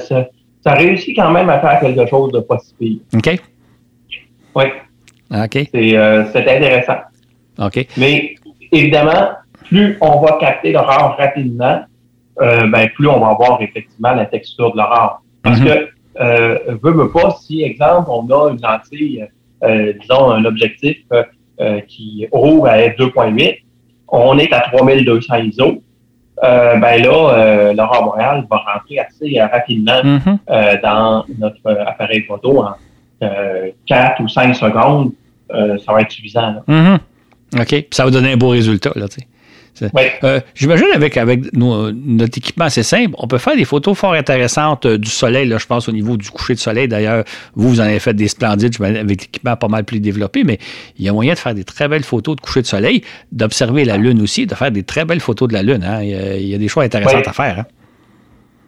S3: réussit quand même à faire quelque chose de possible.
S2: OK.
S3: Oui.
S2: OK.
S3: Euh, c'est intéressant.
S2: OK.
S3: Mais évidemment, plus on va capter l'aurore rapidement, ben, plus on va avoir effectivement la texture de l'aurore. Parce mhm. que euh, veut, veut pas, si, exemple, on a une lentille, euh, disons, un objectif euh, qui rouvre à f2.8, on est à 3200 ISO, euh, ben là, euh, l'aurore boréale va rentrer assez rapidement mm-hmm. dans notre appareil photo en 4 ou 5 secondes. ça va être suffisant.
S2: Mm-hmm. OK. ça va donner un beau résultat. Là, tu sais. Euh, j'imagine avec, avec notre équipement assez simple, on peut faire des photos fort intéressantes euh, du soleil, là, je pense au niveau du coucher de soleil. D'ailleurs, vous, vous en avez fait des splendides avec l'équipement pas mal plus développé, mais il y a moyen de faire des très belles photos de coucher de soleil, d'observer la Lune aussi, de faire des très belles photos de la Lune. Hein. Il, y a, des choix intéressants à faire. Hein.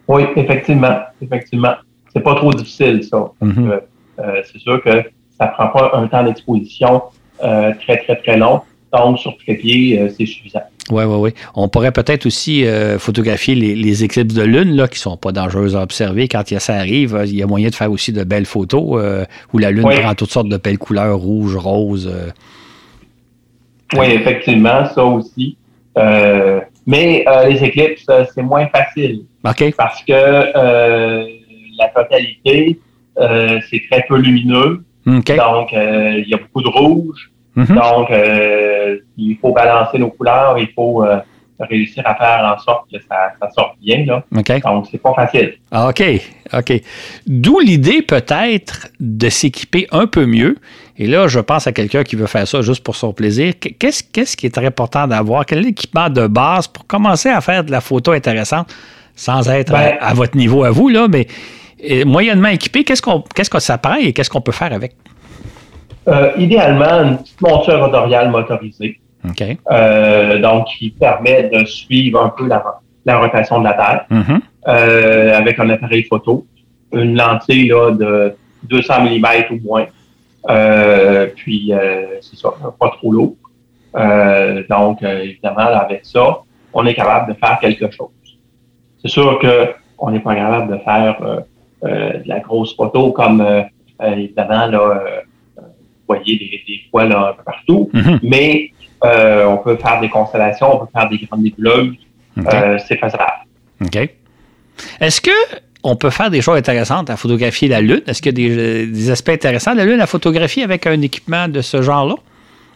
S3: Oui, effectivement. Effectivement. C'est pas trop difficile, ça. Mm-hmm. Euh, c'est sûr que ça prend pas un temps d'exposition très, très, très long. Donc, sur trépied, c'est suffisant.
S2: Oui, oui, oui. On pourrait peut-être aussi euh, photographier les, éclipses de lune là, qui ne sont pas dangereuses à observer. Quand ça arrive, il y a moyen de faire aussi de belles photos euh, où la lune prend toutes sortes de belles couleurs, rouge, rose. Euh.
S3: Oui, effectivement, ça aussi. mais les éclipses, c'est moins facile.
S2: OK.
S3: Parce que la totalité, c'est très peu lumineux. Donc, il y a beaucoup de rouge. Mm-hmm. Donc, euh, il faut balancer nos couleurs, il faut euh, réussir à faire en sorte que ça, sorte bien. Là.
S2: OK.
S3: Donc, c'est pas facile.
S2: Ah, OK. OK. D'où l'idée peut-être de s'équiper un peu mieux. Et là, je pense à quelqu'un qui veut faire ça juste pour son plaisir. Qu'est-ce, qu'est-ce qui est très important d'avoir? Quel est l'équipement de base pour commencer à faire de la photo intéressante sans être
S3: Ben-
S2: à, à votre niveau à vous, là, mais moyennement équipé, qu'est-ce, qu'on, qu'est-ce que ça prend et qu'est-ce qu'on peut faire avec?
S3: Euh, idéalement, une petite monture rotoriale motorisée. Euh, donc qui permet de suivre un peu la, la rotation de la Terre
S2: Mhm.
S3: euh, avec un appareil photo, une lentille là, de 200 mm ou moins. Euh, puis, euh, c'est ça, pas trop lourd. Euh, donc, évidemment, là, avec ça, on est capable de faire quelque chose. C'est sûr que on n'est pas capable de faire de la grosse photo comme, évidemment, là, euh, voyez des, là, un peu partout,
S2: Mhm.
S3: mais euh, on peut faire des constellations, on peut faire des grandes nébuleuses,
S2: OK.
S3: euh, c'est faisable.
S2: OK. Est-ce que on peut faire des choses intéressantes à photographier la Lune? Est-ce qu'il y a des, des aspects intéressants de la Lune à photographier avec un équipement de ce genre-là?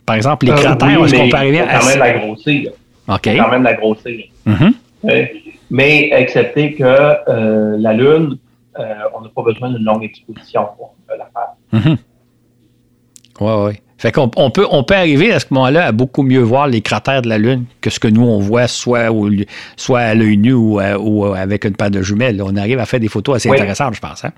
S2: Par exemple, les
S3: Euh,
S2: cratères,
S3: oui,
S2: est-ce qu'on peut arriver à...
S3: quand même la grossir.
S2: OK.
S3: Quand même la grossir.
S2: Mhm.
S3: Euh, mais excepté que euh, la Lune, euh, on n'a pas besoin d'une longue exposition pour euh, la faire.
S2: Mhm. Ouais, ouais. Fait qu'on on peut, on peut arriver à ce moment-là à beaucoup mieux voir les cratères de la Lune que ce que nous, on voit soit, au- soit à l'œil nu ou, à- ou avec une paire de jumelles. On arrive à faire des photos assez
S3: Oui.
S2: intéressantes, je pense. Hein?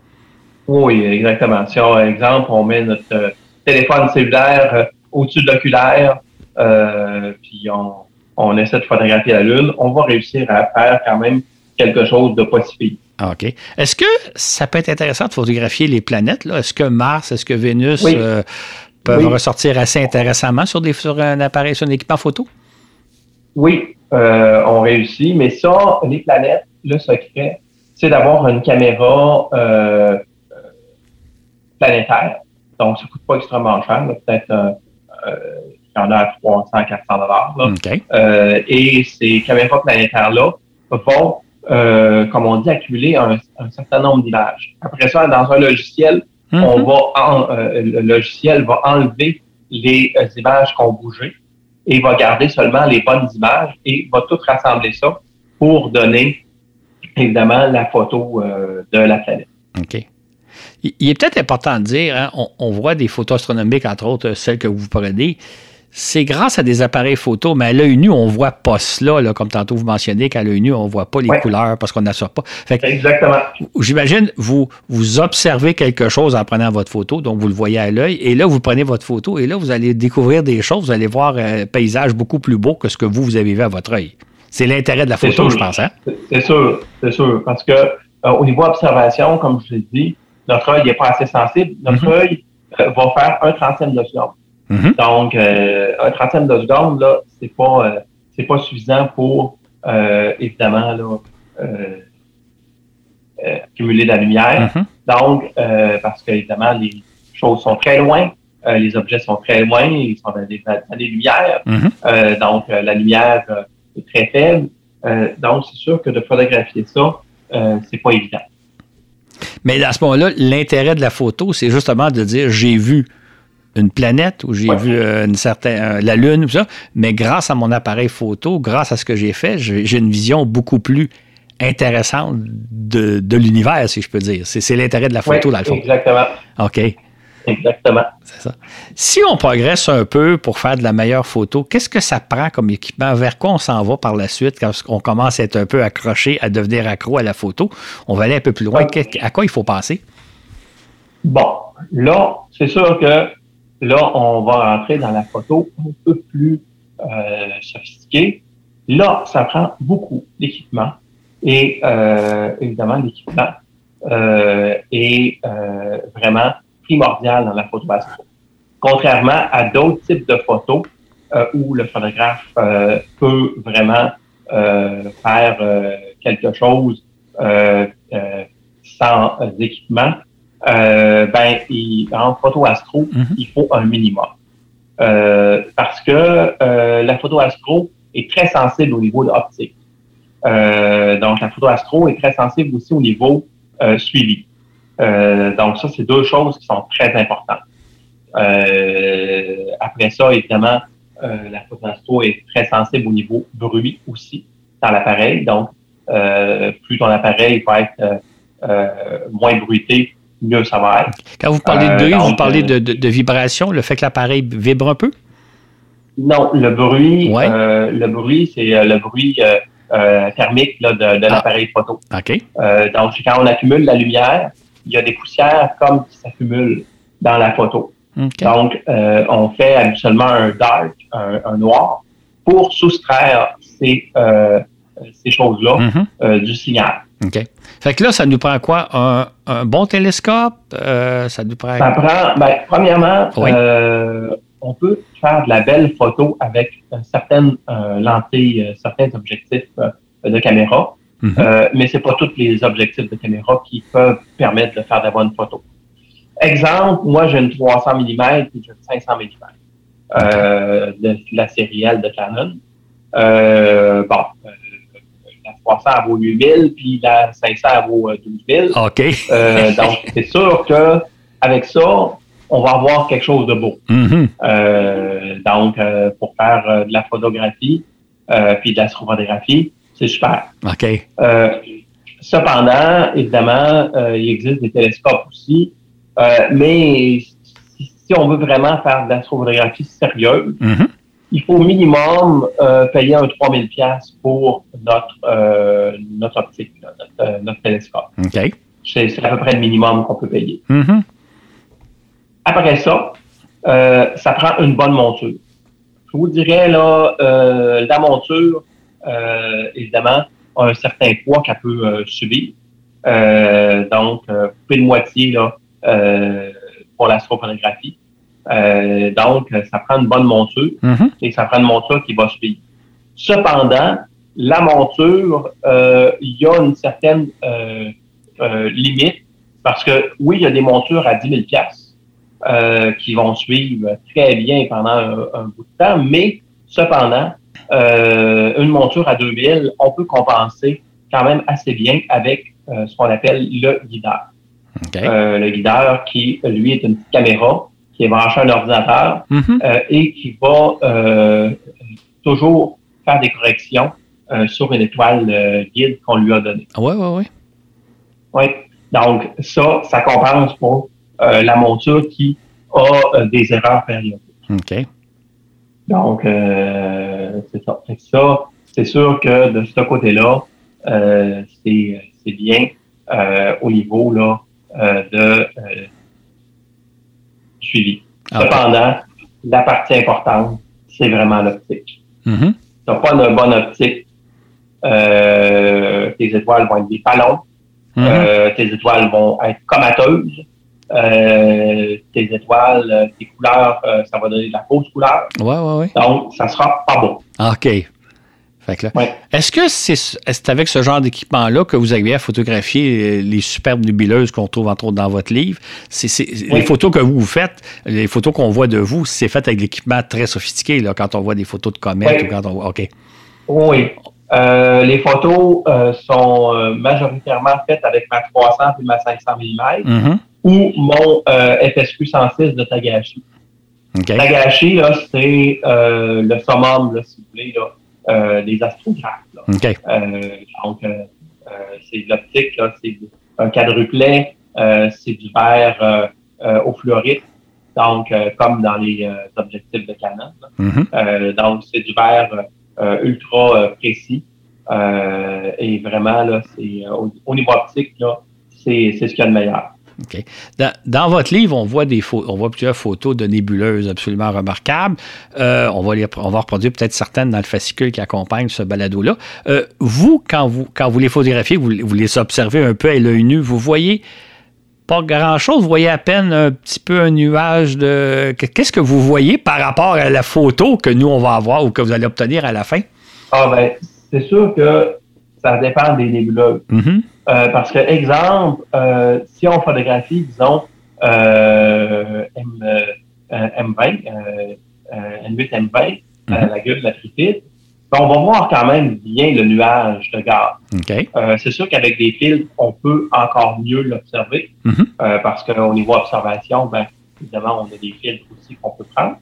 S3: Oui, exactement. Si, par exemple, on met notre euh, téléphone cellulaire euh, au-dessus de l'oculaire, euh, puis on, on essaie de photographier la Lune, on va réussir à faire quand même quelque chose de possible.
S2: Ah, OK. Est-ce que ça peut être intéressant de photographier les planètes? Est-ce que Mars, est-ce que Vénus
S3: Oui.
S2: euh, peuvent
S3: Oui.
S2: ressortir assez intéressamment sur, des, sur un appareil, sur un équipement photo?
S3: Oui, euh, on réussit, mais ça, les planètes, le secret, c'est d'avoir une caméra euh, planétaire. Donc, ça coûte pas extrêmement cher, peut-être euh, il y en a à 300, 400 dollars. et ces caméras planétaires-là vont, euh, comme on dit, accumuler un, un certain nombre d'images. Après ça, dans un logiciel, on
S2: Mhm.
S3: va en- euh, le logiciel va enlever les euh, images qui ont bougé et va garder seulement les bonnes images et va tout rassembler ça pour donner évidemment la photo euh, de la planète.
S2: OK. Il il est peut-être important de dire, hein, on, on voit des photos astronomiques, entre autres celles que vous prenez. C'est grâce à des appareils photo, mais à l'œil nu, on ne voit pas cela, là, comme tantôt vous mentionnez, qu'à l'œil nu, on ne voit pas les
S3: Ouais.
S2: couleurs parce qu'on n'assure pas. Fait que,
S3: Exactement.
S2: j'imagine, vous, vous observez quelque chose en prenant votre photo, donc vous le voyez à l'œil, et là, vous prenez votre photo, et là, vous allez découvrir des choses, vous allez voir un paysage beaucoup plus beau que ce que vous, vous avez vu à votre œil. C'est l'intérêt de la photo,
S3: sûr.
S2: je pense. Hein?
S3: C'est- sûr, c'est sûr. Parce que euh, au niveau observation, comme je l'ai dit, notre œil n'est pas assez sensible. Notre
S2: Mhm.
S3: œil euh, va faire un trentième de seconde.
S2: Mhm.
S3: Donc, euh, un trentième de seconde, là, c'est pas, euh, c'est pas suffisant pour, euh, évidemment, là, accumuler de la lumière.
S2: Mhm.
S3: Donc, parce que, évidemment, les choses sont très loin, euh, les objets sont très loin, ils sont dans des années-lumière.
S2: Mhm.
S3: Euh, donc, euh, la lumière est très faible. Donc, c'est sûr que de photographier ça, c'est pas évident.
S2: Mais à ce moment-là, l'intérêt de la photo, c'est justement de dire j'ai vu une planète ou j'ai
S3: Ouais.
S2: vu euh, une certaine, euh, la Lune, tout ça, mais grâce à mon appareil photo, grâce à ce que j'ai fait, j'ai une vision beaucoup plus intéressante de, de l'univers, si je peux dire. C'est l'intérêt de la photo,
S3: Oui,
S2: dans le fond.
S3: Exactement.
S2: OK,
S3: Exactement.
S2: c'est ça. Si on progresse un peu pour faire de la meilleure photo, qu'est-ce que ça prend comme équipement? Vers quoi on s'en va par la suite quand on commence à être un peu accroché, à devenir accro à la photo? On va aller un peu plus loin.
S3: Ouais.
S2: À quoi il faut penser?
S3: Bon, là, c'est sûr que là, on va rentrer dans la photo un peu plus euh, sophistiquée. Là, ça prend beaucoup d'équipement et euh, évidemment, l'équipement euh, est vraiment primordial dans la photo astro. Contrairement à d'autres types de photos où le photographe peut vraiment faire quelque chose sans équipement, euh, ben, il, en photo astro,
S2: Mhm.
S3: il faut un minimum. Euh, parce que euh, la photo astro est très sensible au niveau de l'optique. Euh, donc, la photo astro est très sensible aussi au niveau euh, suivi. Euh, donc, ça, c'est deux choses qui sont très importantes. Euh, après ça, évidemment, la photo astro est très sensible au niveau bruit aussi dans l'appareil. Donc, plus ton appareil va être moins bruité, mieux ça va être.
S2: Quand vous parlez de bruit, vous parlez de, de, vibration, le fait que l'appareil vibre un peu?
S3: Non, le bruit, le bruit, c'est le bruit thermique de, ah. l'appareil photo.
S2: OK.
S3: donc, quand on accumule la lumière, il y a des poussières comme qui s'accumulent dans la photo. Donc, euh, on fait habituellement un dark, un, noir, pour soustraire ces, euh, ces choses-là mm-hmm. euh, du signal.
S2: OK. Fait que là, ça nous prend quoi? Un, bon télescope? ça nous prend...
S3: Ça prend, ben, premièrement, on peut faire de la belle photo avec certaines lentilles, certains objectifs de caméra. Mm-hmm. mais ce n'est pas tous les objectifs de caméra qui peuvent permettre de faire de bonnes photos. Exemple, moi, j'ai une 300 mm et j'ai une 500 mm euh, de, la série L de Canon. Euh, bon, euh, la 300 vaut 8000, puis la 500 vaut 12000.
S2: OK.
S3: donc, c'est sûr que avec ça, on va avoir quelque chose de beau.
S2: Mm-hmm.
S3: donc, pour faire de la photographie, puis de l'astrophotographie, c'est super.
S2: OK.
S3: cependant, évidemment, il existe des télescopes aussi euh, mais si, on veut vraiment faire de l'astrophotographie sérieuse,
S2: mm-hmm.
S3: Il faut au minimum euh, payer un 3000 pièces pour notre euh, notre optique, notre, notre télescope. C'est à peu près le minimum qu'on peut payer.
S2: Mm-hmm.
S3: Après ça, ça prend une bonne monture. Je vous dirais, là, la monture, évidemment, a un certain poids qu'elle peut subir. donc, plus de moitié, là, euh, pour l'astrophotographie. Euh, donc, ça prend une bonne monture
S2: mm-hmm.
S3: et ça prend une monture qui va suivre. Cependant, la monture, euh, il y a une certaine limite parce que oui, il y a des montures à 10 000 euh, qui vont suivre très bien pendant un, bout de temps, mais cependant, euh, une monture à 2000, on peut compenser quand même assez bien avec ce qu'on appelle le guidage. Euh, le guideur qui, lui, est une petite caméra qui est branchée à un ordinateur
S2: mm-hmm.
S3: euh, et qui va euh, toujours faire des corrections sur une étoile guide qu'on lui a donnée.
S2: Oui, oui, oui.
S3: Oui. Donc, ça, ça compense pour la monture qui a des erreurs périodiques.
S2: OK.
S3: Donc, c'est ça. ça, c'est sûr que de ce côté-là, c'est bien au niveau là, euh, de euh, suivi. Ah, Cependant, la partie importante, c'est vraiment l'optique.
S2: Mm-hmm.
S3: Si tu n'as pas une bonne optique, euh, tes étoiles vont être des ballons,
S2: mm-hmm.
S3: tes étoiles vont être comateuses, tes étoiles, tes couleurs, ça va donner de la fausse couleur.
S2: Ouais, ouais, ouais.
S3: Donc, ça sera pas beau.
S2: Est-ce que c'est avec ce genre d'équipement-là que vous arrivez à photographier les superbes nébuleuses qu'on trouve entre autres dans votre livre? C'est, Les photos que vous faites, les photos qu'on voit de vous, c'est fait avec l'équipement très sophistiqué là, quand on voit des photos de comètes ou quand on OK.
S3: Oui. Euh, les photos euh, sont euh, majoritairement faites avec ma 300 et ma 500 mm
S2: mm-hmm.
S3: ou mon FSQ 106 de Tagashi. Tagashi, là, c'est le summum, là, si vous voulez, là, euh, des astrographes. Euh, donc, euh, c'est de l'optique, c'est un quadruplet, c'est du verre au fluorite, donc comme dans les objectifs de Canon.
S2: Mm-hmm.
S3: donc, c'est du verre ultra précis. et vraiment, là, c'est au, niveau optique, là, c'est ce qu'il y a de meilleur.
S2: Dans, votre livre, on voit, des on voit plusieurs photos de nébuleuses absolument remarquables. Euh, on, va on va reproduire peut-être certaines dans le fascicule qui accompagne ce balado-là. Euh, vous, quand vous, quand vous les photographiez, vous, les observez un peu à l'œil nu, vous voyez pas grand-chose, vous voyez à peine un petit peu un nuage de... Qu'est-ce que vous voyez par rapport à la photo que nous, on va avoir ou que vous allez obtenir à la fin?
S3: Ah ben, c'est sûr que ça dépend des nébuleuses.
S2: Mm-hmm.
S3: Euh, parce que, exemple, euh, si on photographie, disons, euh, M, M20, N8 M20, la gueule de la tripide, ben, on va voir quand même bien le nuage de gaz. c'est sûr qu'avec des filtres, on peut encore mieux l'observer,
S2: mm-hmm.
S3: parce qu'au niveau observation, ben, évidemment, on a des filtres aussi qu'on peut prendre.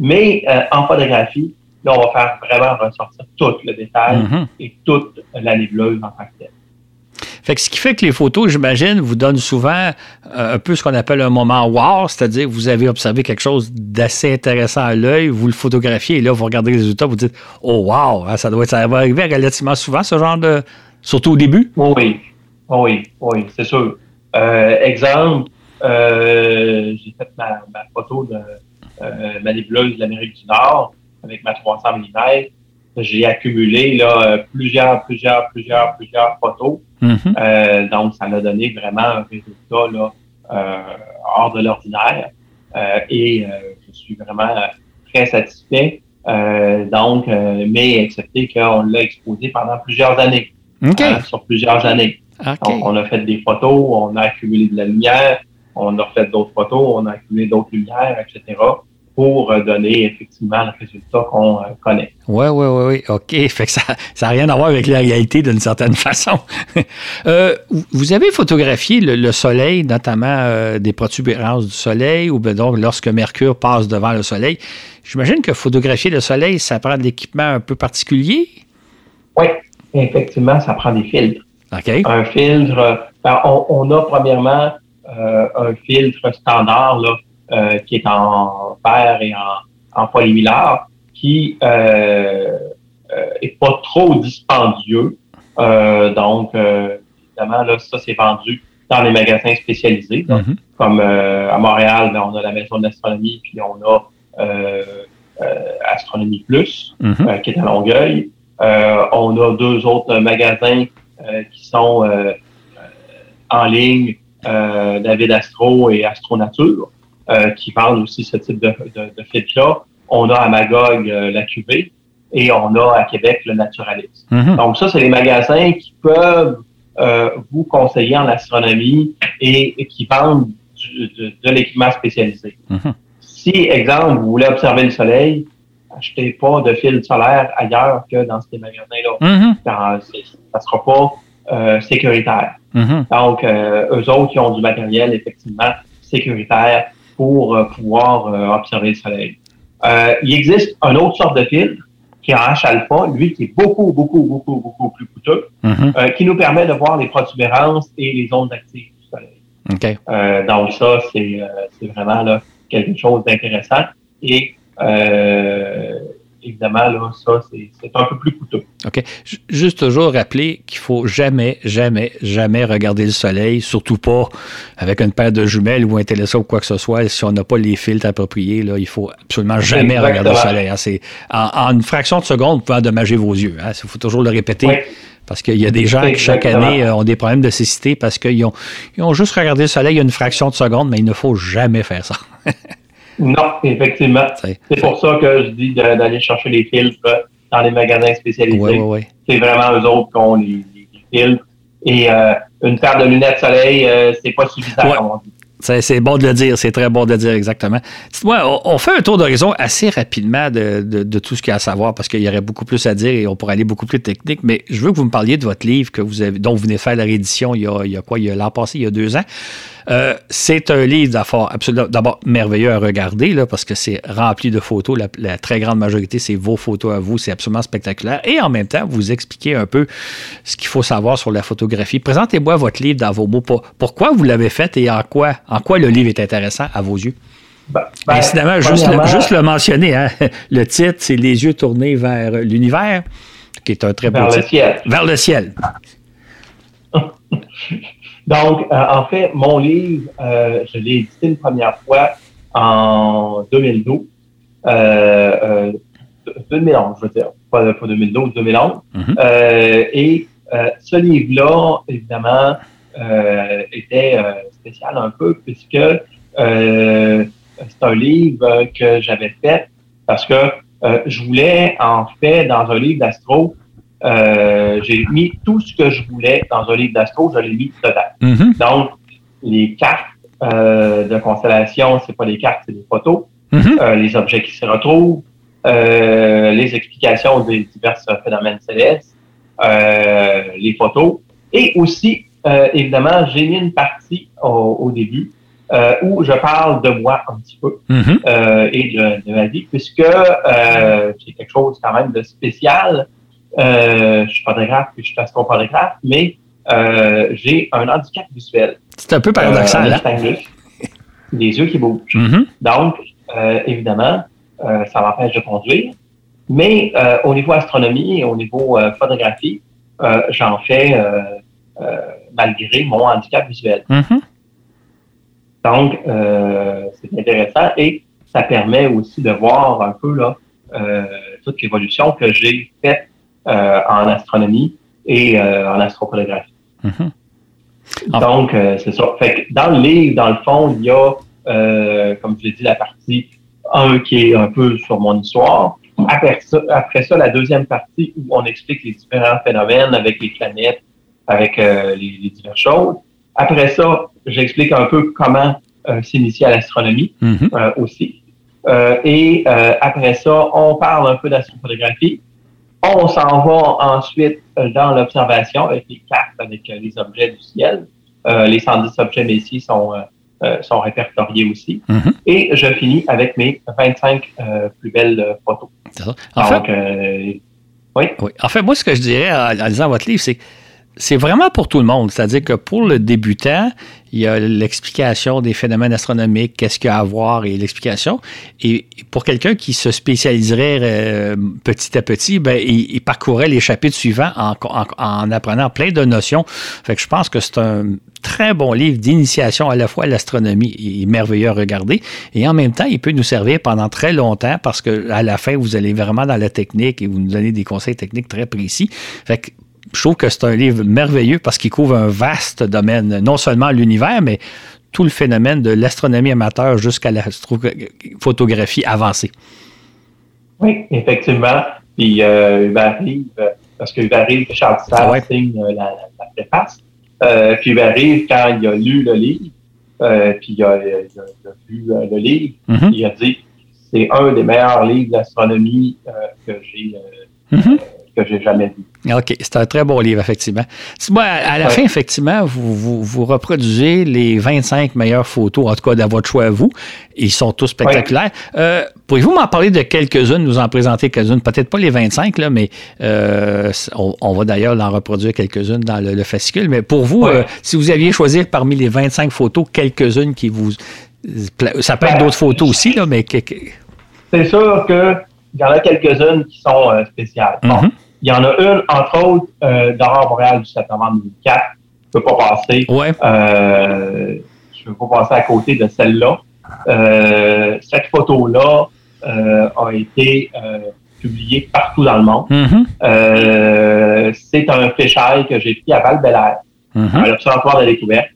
S3: Mais en photographie, là, on va faire vraiment ressortir tout le détail mm-hmm. et toute la nébuleuse en tant que telle.
S2: Fait que ce qui fait que les photos, j'imagine, vous donnent souvent euh, un peu ce qu'on appelle un moment wow, c'est-à-dire vous avez observé quelque chose d'assez intéressant à l'œil, vous le photographiez et là, vous regardez les résultats, vous dites Oh wow, hein, ça doit être, ça va arriver relativement souvent, ce genre de. Surtout au début?
S3: Oui, oui, oui, c'est sûr. Euh, exemple, euh, j'ai fait ma, photo de ma nébuleuse de l'Amérique du Nord avec ma 300 mm j'ai accumulé là, plusieurs, plusieurs, plusieurs, plusieurs photos. Mm-hmm. Euh, donc, ça m'a donné vraiment un résultat là, euh, hors de l'ordinaire. Euh, et je suis vraiment très satisfait. donc, mais excepté qu'on l'a exposé pendant plusieurs années. Hein, sur plusieurs années. Donc, on a fait des photos, on a accumulé de la lumière, on a fait d'autres photos, on a accumulé d'autres lumières, etc pour euh, donner effectivement le résultat qu'on euh, connaît.
S2: Oui, oui, oui, oui. OK. Fait que ça n'a rien à voir avec la réalité d'une certaine façon. Euh, vous avez photographié le, soleil, notamment des protubérances du soleil, ou bien donc lorsque Mercure passe devant le soleil. J'imagine que photographier le soleil, ça prend de l'équipement un peu particulier?
S3: Oui, effectivement, ça prend des filtres.
S2: OK.
S3: Un filtre, ben, on, a premièrement un filtre standard, là, euh, qui est en fer et en, en qui euh, euh, est pas trop dispendieux. Euh, donc, évidemment, là, ça, c'est vendu dans les magasins spécialisés. Mm-hmm. Comme à Montréal, ben, on a la Maison d'astronomie, puis on a Astronomie Plus, mm-hmm. qui est à Longueuil. on a deux autres magasins qui sont en ligne, David Astro et Astronature. Euh, qui vendent aussi ce type de, de, de là On a à Magog euh, la QV et on a à Québec le Naturalist. Mm-hmm. Donc ça, c'est les magasins qui peuvent euh, vous conseiller en astronomie et, qui vendent de, l'équipement spécialisé. Mm-hmm. Si, exemple, vous voulez observer le soleil, achetez pas de fil solaire ailleurs que dans ces magasins-là. Mm-hmm. Ça ne sera pas sécuritaire. Donc, eux autres qui ont du matériel effectivement sécuritaire pour euh, pouvoir euh, observer le soleil. Euh, il existe une autre sorte de filtre qui est en H-alpha, lui qui est beaucoup, beaucoup, beaucoup, beaucoup plus coûteux, mm-hmm. qui nous permet de voir les protubérances et les ondes actives du soleil. donc ça, c'est vraiment là, quelque chose d'intéressant. Et évidemment, là, ça, c'est un peu plus coûteux.
S2: OK. Juste toujours rappeler qu'il faut jamais, jamais, jamais regarder le soleil, surtout pas avec une paire de jumelles ou un télescope ou quoi que ce soit. Si on n'a pas les filtres appropriés, là, il faut absolument jamais regarder le soleil. Hein. En, une fraction de seconde, vous pouvez endommager vos yeux. Hein. Il faut toujours le répéter. Parce qu'il y a des gens qui, chaque année, euh, ont des problèmes de cécité parce qu'ils ont, ils ont juste regardé le soleil une fraction de seconde, mais il ne faut jamais faire ça.
S3: Non, effectivement. C'est pour ça que je dis d'aller chercher les filtres dans les magasins spécialisés. c'est vraiment eux autres qui ont les, filtres. Et euh, une paire de lunettes soleil, euh, c'est pas suffisant, comme on dit.
S2: C'est bon de le dire, c'est très bon de le dire exactement. Dites-moi, on, fait un tour d'horizon assez rapidement de, tout ce qu'il y a à savoir parce qu'il y aurait beaucoup plus à dire et on pourrait aller beaucoup plus technique, mais je veux que vous me parliez de votre livre que vous avez, dont vous venez de faire la réédition il y a, il y a quoi, il y a l'an passé, il y a deux ans. Euh, c'est un livre d'abord absolument d'abord merveilleux à regarder là, parce que c'est rempli de photos. La, très grande majorité, c'est vos photos à vous. C'est absolument spectaculaire. Et en même temps, vous expliquez un peu ce qu'il faut savoir sur la photographie. Présentez-moi votre livre dans vos mots. Pourquoi vous l'avez fait et en quoi, en quoi le livre est intéressant à vos yeux? Ben, ben Incidemment, juste, le, juste le mentionner, hein. le titre, c'est Les yeux tournés vers l'univers, qui est un très beau
S3: vers
S2: titre.
S3: Le ciel.
S2: Vers le ciel.
S3: Donc, euh, en fait, mon livre, euh, je l'ai édité une première fois en 2012. Euh, 2011, je veux dire, pas, 2012, 2011. Mm-hmm. Euh, et ce livre-là, évidemment, était spécial un peu puisque c'est un livre que j'avais fait parce que je voulais, en fait, dans un livre d'astro, euh, j'ai mis tout ce que je voulais dans un livre d'astro, je l'ai mis dedans. Mm-hmm. Donc, les cartes euh, de constellation, c'est pas des cartes, c'est des photos. Mm-hmm. euh, les objets qui se retrouvent, euh, les explications des divers phénomènes célestes, euh, les photos. Et aussi, évidemment, j'ai mis une partie au, au début euh, où je parle de moi un petit peu euh, et de, ma vie, puisque euh, c'est quelque chose quand même de spécial. Je suis photographe puis je suis astrophotographe, mais j'ai un handicap visuel.
S2: C'est un peu paradoxal. Hein?
S3: Les yeux qui bougent. Mm-hmm. Donc, évidemment, ça m'empêche de conduire. Mais au niveau astronomie et au niveau photographie, j'en fais malgré mon handicap visuel. Mm-hmm. Donc, euh, c'est intéressant et ça permet aussi de voir un peu là, euh, toute l'évolution que j'ai faite euh, en astronomie et en astrophotographie. Ah. Donc, c'est ça. Fait que dans le livre, dans le fond, il y a, comme je l'ai dit, la partie 1 qui est un peu sur mon histoire. Après ça, après ça, la deuxième partie où on explique les différents phénomènes avec les planètes, avec les, les diverses choses. Après ça, j'explique un peu comment euh, s'initier à l'astronomie mhm. euh, aussi. Euh, et après ça, on parle un peu d'astrophotographie. On s'en va ensuite dans l'observation avec les cartes, avec les objets du ciel. les 110 objets Messi sont, sont répertoriés aussi. Mhm. Et je finis avec mes 25 plus belles photos.
S2: En fait, oui. En fait, moi, ce que je dirais en, en lisant votre livre, c'est c'est vraiment pour tout le monde. C'est-à-dire que pour le débutant, il y a l'explication des phénomènes astronomiques, qu'est-ce qu'il y a à voir et l'explication. Et pour quelqu'un qui se spécialiserait euh, petit à petit, ben, il, parcourrait les chapitres suivants en, apprenant plein de notions. Fait que je pense que c'est un très bon livre d'initiation à la fois à l'astronomie, il est merveilleux à regarder, et en même temps, il peut nous servir pendant très longtemps parce qu'à la fin, vous allez vraiment dans la technique et vous nous donnez des conseils techniques très précis. Fait que je trouve que c'est un livre merveilleux parce qu'il couvre un vaste domaine, non seulement l'univers, mais tout le phénomène de l'astronomie amateur jusqu'à la photographie avancée.
S3: Oui, effectivement. Puis euh, il arrive, parce qu'il arrive que Charles ah signe euh, la, préface. Euh, puis il arrive quand il a lu le livre, euh, puis il a, vu le livre, mm-hmm. il a dit c'est un des meilleurs livres d'astronomie que j'ai mm-hmm que j'ai jamais vu.
S2: OK, c'est un très bon livre, effectivement. Moi, à la fin, effectivement, vous, vous, reproduisez les 25 meilleures photos, en tout cas, de votre choix à vous. Ils sont tous spectaculaires. Euh, pourriez-vous m'en parler de quelques-unes, nous en présenter quelques-unes? Peut-être pas les 25, là, mais euh, on, va d'ailleurs en reproduire quelques-unes dans le, fascicule. Mais pour vous, euh, si vous aviez choisi parmi les 25 photos, quelques-unes qui vous... Ça peut être d'autres photos aussi, là, mais...
S3: C'est sûr que il y en a quelques-unes qui sont spéciales. Mm-hmm. Il y en a une, entre autres, euh, d'Aurore du 7 novembre 2004. Je ne peux pas passer.
S2: Ouais.
S3: Euh, je ne peux pas passer à côté de celle-là. Euh, cette photo-là euh, a été euh, publiée partout dans le monde.
S2: Mm-hmm.
S3: Euh, c'est un féchaille que j'ai pris à val mm-hmm. à l'Observatoire de la découverte.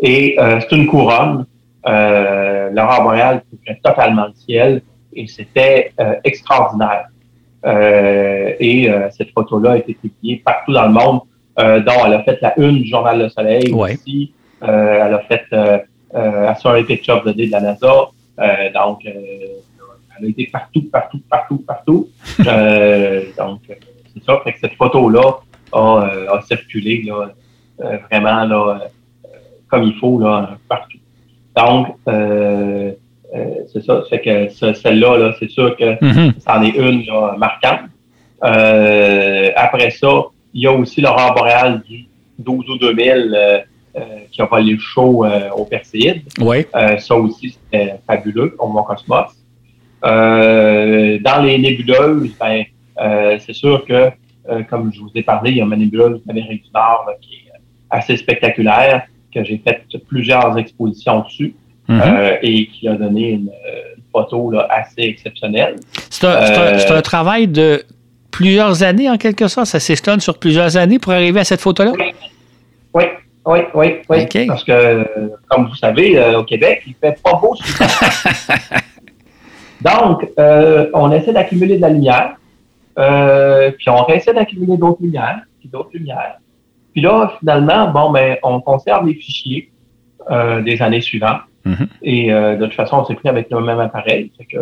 S3: Et c'est une couronne. L'aurore boréale couvrait totalement le ciel et c'était extraordinaire. Euh, et euh, cette photo-là a été publiée partout dans le monde, euh, dont elle a fait la une du Journal Le Soleil aussi. elle a fait Astronomy Picture of the Day de la NASA. donc, elle a été partout, partout, partout, partout. donc, c'est ça. Fait que cette photo-là a, a, circulé là, vraiment là, comme il faut là, partout. Donc, euh, euh, c'est ça. C'est que celle-là, -là, c'est sûr que mm-hmm. c'en est une marquante. Euh, après ça, il y a aussi l'aurore boréale du 12 août 2000 euh, qui a volé le show au Perséide.
S2: Oui.
S3: ça aussi, c'était fabuleux au Mont Cosmos. dans les nébuleuses, ben, c'est sûr que, comme je vous ai parlé, il y a une nébuleuse d'Amérique du Nord qui est assez spectaculaire, que j'ai fait plusieurs expositions dessus. Mhm. Euh, et qui a donné une, photo assez exceptionnelle.
S2: C'est un, travail de plusieurs années en quelque sorte. Ça s'estonne sur plusieurs années pour arriver à cette photo-là?
S3: Oui, oui, oui, oui. Parce que, comme vous savez, euh, au Québec, il fait pas beau Donc, euh, on essaie d'accumuler de la lumière, puis on essaie d'accumuler d'autres lumières, puis d'autres lumières. Puis là, finalement, bon, ben, on conserve les fichiers des années suivantes. Mm-hmm. Et euh, de toute façon, on s'est pris avec le même appareil. Fait que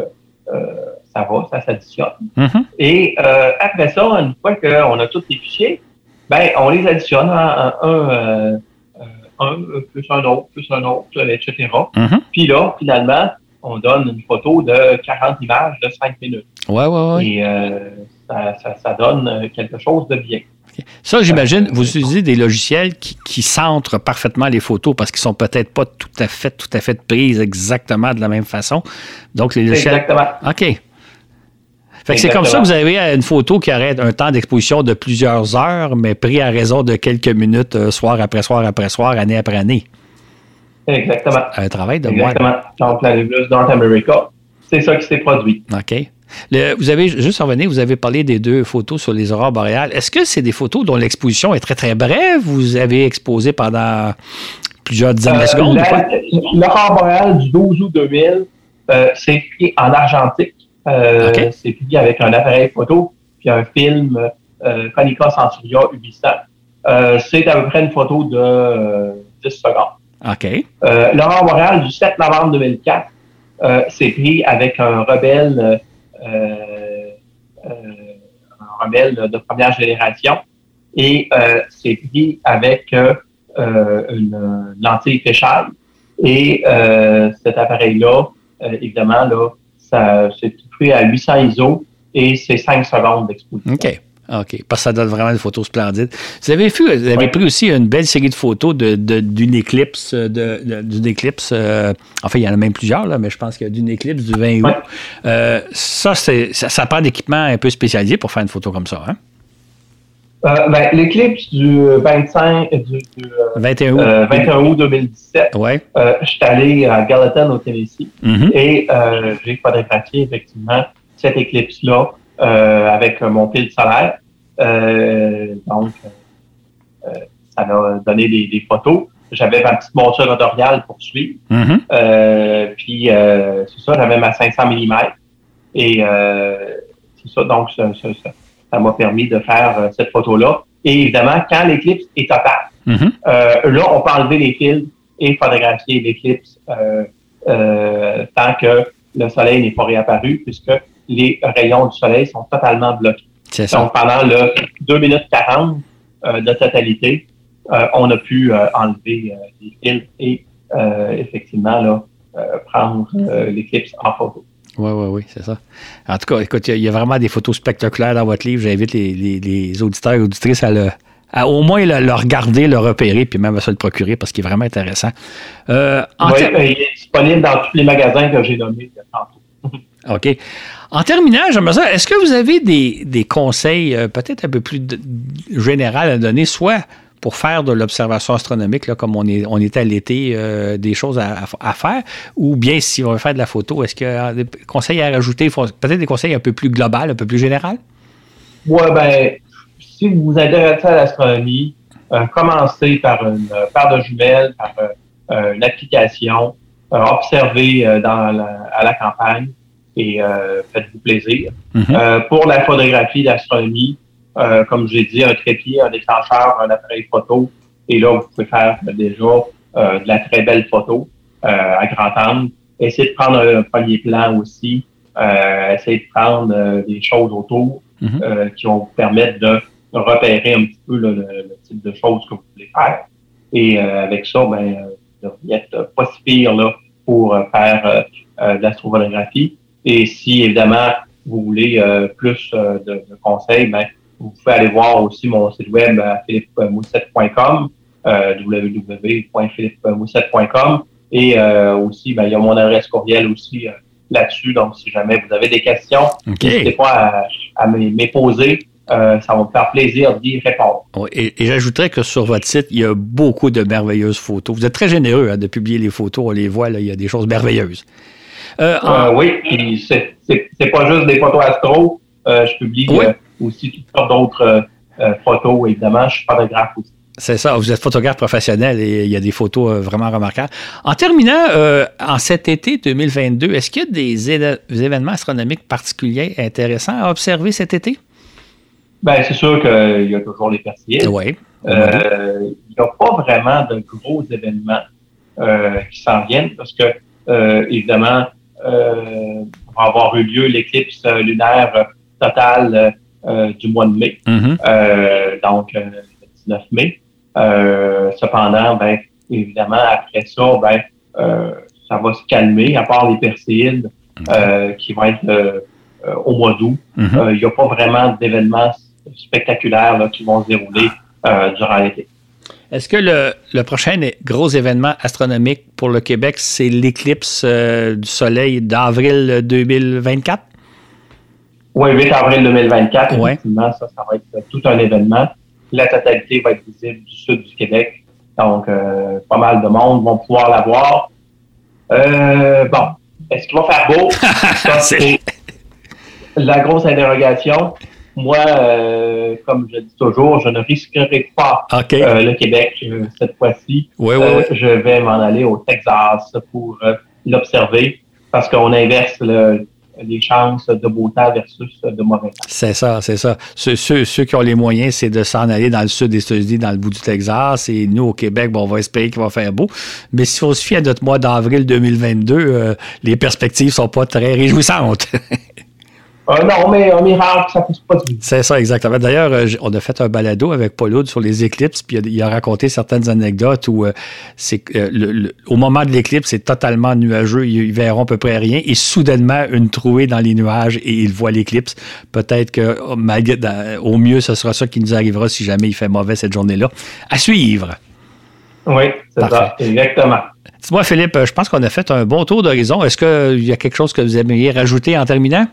S3: euh, ça va, ça s'additionne.
S2: Mm-hmm.
S3: Et euh, après ça, une fois qu'on a tous les fichiers, ben, on les additionne en, un, plus un autre, plus un autre, etc. Mm-hmm. Puis là, finalement, on donne une photo de 40 images de 5 minutes.
S2: Ouais, ouais, ouais.
S3: Et ça, donne quelque chose de bien.
S2: Ça, j'imagine, vous utilisez des logiciels qui, centrent parfaitement les photos parce qu'ils sont peut-être pas tout à fait, tout à fait prises exactement de la même façon. Donc, les logiciels.
S3: Exactement.
S2: OK. Fait que c'est comme ça que vous avez une photo qui aurait un temps d'exposition de plusieurs heures, mais pris à raison de quelques minutes, euh, soir après soir après soir, année après année.
S3: Exactement.
S2: Un travail de
S3: Exactement. Donc, la North America, c'est ça qui s'est produit.
S2: OK vous avez, juste en venir, vous avez parlé des deux photos sur les aurores boréales. Est-ce que c'est des photos dont l'exposition est très, très brève? Vous avez exposé pendant plusieurs dizaines de euh, secondes?
S3: L'aurore boréale du 12 août 2000, euh, c'est pris en argentique. Euh, c'est pris avec un appareil photo puis un film euh, Konica Centuria Ubisoft. c'est à peu près une photo de 10 secondes.
S2: OK.
S3: L'aurore boréale du 7 novembre 2004, c'est pris avec un rebelle euh, euh, un rebelle de première génération. Et euh, c'est pris avec une lentille fisheye. Et cet appareil-là, évidemment, là, c'est pris à 800 ISO et c'est 5 secondes d'exposition.
S2: OK. OK. Parce que ça donne vraiment des photos splendides. Vous avez, vu, vous avez pris aussi une belle série de photos d'une éclipse. De, d'une éclipse euh, enfin, il y en a même plusieurs, là, mais je pense qu'il y a d'une éclipse du 20 août. Euh, ça, c'est, ça, ça, prend d'équipement un peu spécialisé pour faire une photo comme ça. Hein?
S3: Euh, ben, l'éclipse du 25 du, 21, août. 21 août 2017,
S2: ouais.
S3: je suis allé à Gallatin au Tennessee mm-hmm. et j'ai photographié effectivement cette éclipse-là avec mon pile solaire. Euh, donc, euh, ça m'a donné des, photos. J'avais ma petite monture rotoriale pour suivre.
S2: Mm-hmm.
S3: Euh, puis, c'est ça, j'avais ma 500 mm. Et c'est ça, donc, ça m'a permis de faire cette photo-là. Et évidemment, quand l'éclipse est totale,
S2: mm-hmm.
S3: là, on peut enlever les fils et photographier l'éclipse tant que le soleil n'est pas réapparu, puisque les rayons du soleil sont totalement bloqués. Donc, pendant le 2 minutes 40 euh, de totalité, euh, on a pu euh, enlever les fils et effectivement là, prendre l'éclipse en photo.
S2: Oui, oui, oui, c'est ça. En tout cas, écoute, il y, a vraiment des photos spectaculaires dans votre livre. J'invite les, auditeurs et auditrices à le, au moins le, regarder, le repérer, puis même à se le procurer parce qu'il est vraiment intéressant.
S3: oui, il est disponible dans tous les magasins que j'ai nommés tantôt.
S2: OK. En terminant, j'aimerais ça, est-ce que vous avez des, conseils euh, peut-être un peu plus généraux à donner, soit pour faire de l'observation astronomique, là, comme on est, on est à l'été, euh, des choses à, faire, ou bien si on veut faire de la photo, est-ce qu'il y a des conseils à rajouter, peut-être des conseils un peu plus globaux, un peu plus généraux?
S3: Oui, ben, si vous vous intéressez à l'astronomie, euh, commencez par une paire de jumelles, par une application, observez dans à la campagne et euh, faites-vous plaisir.
S2: Mhm.
S3: euh, pour la photographie d'astronomie, euh, comme j'ai dit, un trépied, un déclencheur, un appareil photo, et là, vous pouvez faire déjà euh, de la très belle photo euh, à grand angle. Essayez de prendre un premier plan aussi. essayez de prendre des choses autour
S2: mhm.
S3: qui vont vous permettre de repérer un petit peu le, type de choses que vous voulez faire. Et avec ça, ben, vous n'êtes pas si pire là, pour faire de l'astrophotographie. Et si, évidemment, vous voulez euh, plus euh, de, conseils, ben, vous pouvez aller voir aussi mon site web à philippemoussette.com, euh, www.philippemoussette.com. Et euh, aussi, ben, il y a mon adresse courriel aussi là-dessus. Donc, si jamais vous avez des questions, n'hésitez pas à, me poser. ça va me faire plaisir d'y répondre.
S2: et, j'ajouterais que sur votre site, il y a beaucoup de merveilleuses photos. Vous êtes très généreux hein, de publier les photos. On les voit, là, il y a des choses merveilleuses.
S3: Euh, euh, oui, puis c'est pas juste des photos astro. Euh, je publie aussi toutes sortes d'autres photos, évidemment. Je suis photographe aussi.
S2: C'est ça, vous êtes photographe professionnel et il y a des photos vraiment remarquables. En terminant, en cet été 2022, est-ce qu'il y a des, événements astronomiques particuliers intéressants à observer cet été?
S3: Bien, c'est sûr qu'il y a toujours les Perséides.
S2: Oui.
S3: il n'y a pas vraiment de gros événements qui s'en viennent parce que, évidemment, va avoir eu lieu l'éclipse lunaire totale euh, du mois de mai, euh, donc le 19 mai. cependant, ben, évidemment, après ça, ben, ça va se calmer, à part les perséides qui vont être au mois d'août. Mm-hmm. Il n'y a pas vraiment d'événements spectaculaires qui vont se dérouler durant l'été.
S2: Est-ce que le, prochain gros événement astronomique pour le Québec, c'est l'éclipse du Soleil d'avril 2024?
S3: Oui, 8 avril 2024, effectivement, ça, ça va être tout un événement. La totalité va être visible du sud du Québec. Donc, euh, pas mal de monde vont pouvoir la voir. Euh, bon, est-ce qu'il va faire beau? c'est la grosse interrogation. Moi, euh, comme je dis toujours, je ne risquerai pas le Québec cette fois-ci.
S2: Oui, oui,
S3: Je vais m'en aller au Texas pour l'observer parce qu'on inverse le, les chances de beau temps versus de mauvais temps.
S2: C'est ça, c'est ça. Ceux, qui ont les moyens, c'est de s'en aller dans le sud des États-Unis, dans le bout du Texas. Et nous, au Québec, bon, on va espérer qu'il va faire beau. Mais si on se fie à notre mois d'avril 2022, euh, les perspectives sont pas très réjouissantes.
S3: Euh, non, mais un miracle, ça pousse pas
S2: du C'est ça, exactement. D'ailleurs, euh, on a fait un balado avec Paul sur les éclipses, puis il a, raconté certaines anecdotes où euh, c'est au moment de l'éclipse, c'est totalement nuageux, ils, verront à peu près rien, et soudainement, une trouée dans les nuages et ils voient l'éclipse. Peut-être que au mieux, ce sera ça qui nous arrivera si jamais il fait mauvais cette journée-là. À suivre.
S3: Oui, c'est ça, exactement.
S2: Dis-moi, Philippe, je pense qu'on a fait un bon tour d'horizon. Est-ce qu'il y a quelque chose que vous aimeriez rajouter en terminant?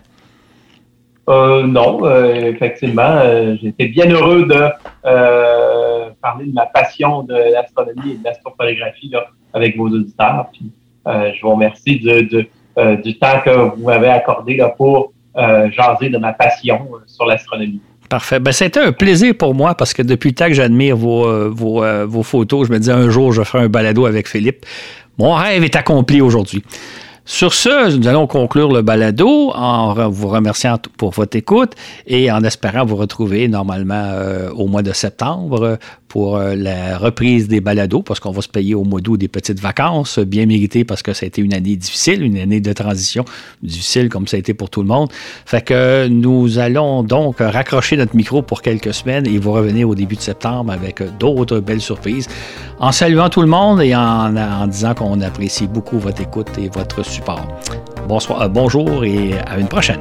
S3: Euh, non, euh, effectivement, euh, j'étais bien heureux de parler de ma passion de l'astronomie et de l'astrophotographie avec vos auditeurs. Je vous remercie du temps que vous m'avez accordé pour jaser de ma passion sur l'astronomie.
S2: Parfait. Ben, c'était un plaisir pour moi parce que depuis le temps que j'admire vos, vos, vos, photos, je me disais un jour, je ferai un balado avec Philippe. Mon rêve est accompli aujourd'hui. Sur ce, nous allons conclure le balado en vous remerciant pour votre écoute et en espérant vous retrouver normalement euh, au mois de septembre pour euh, la reprise des balados, parce qu'on va se payer au mois d'août des petites vacances, bien méritées parce que ça a été une année difficile, une année de transition difficile comme ça a été pour tout le monde. Fait que nous allons donc raccrocher notre micro pour quelques semaines et vous revenir au début de septembre avec d'autres belles surprises. En saluant tout le monde et en, disant qu'on apprécie beaucoup votre écoute et votre support. Bonsoir, euh, bonjour et à une prochaine.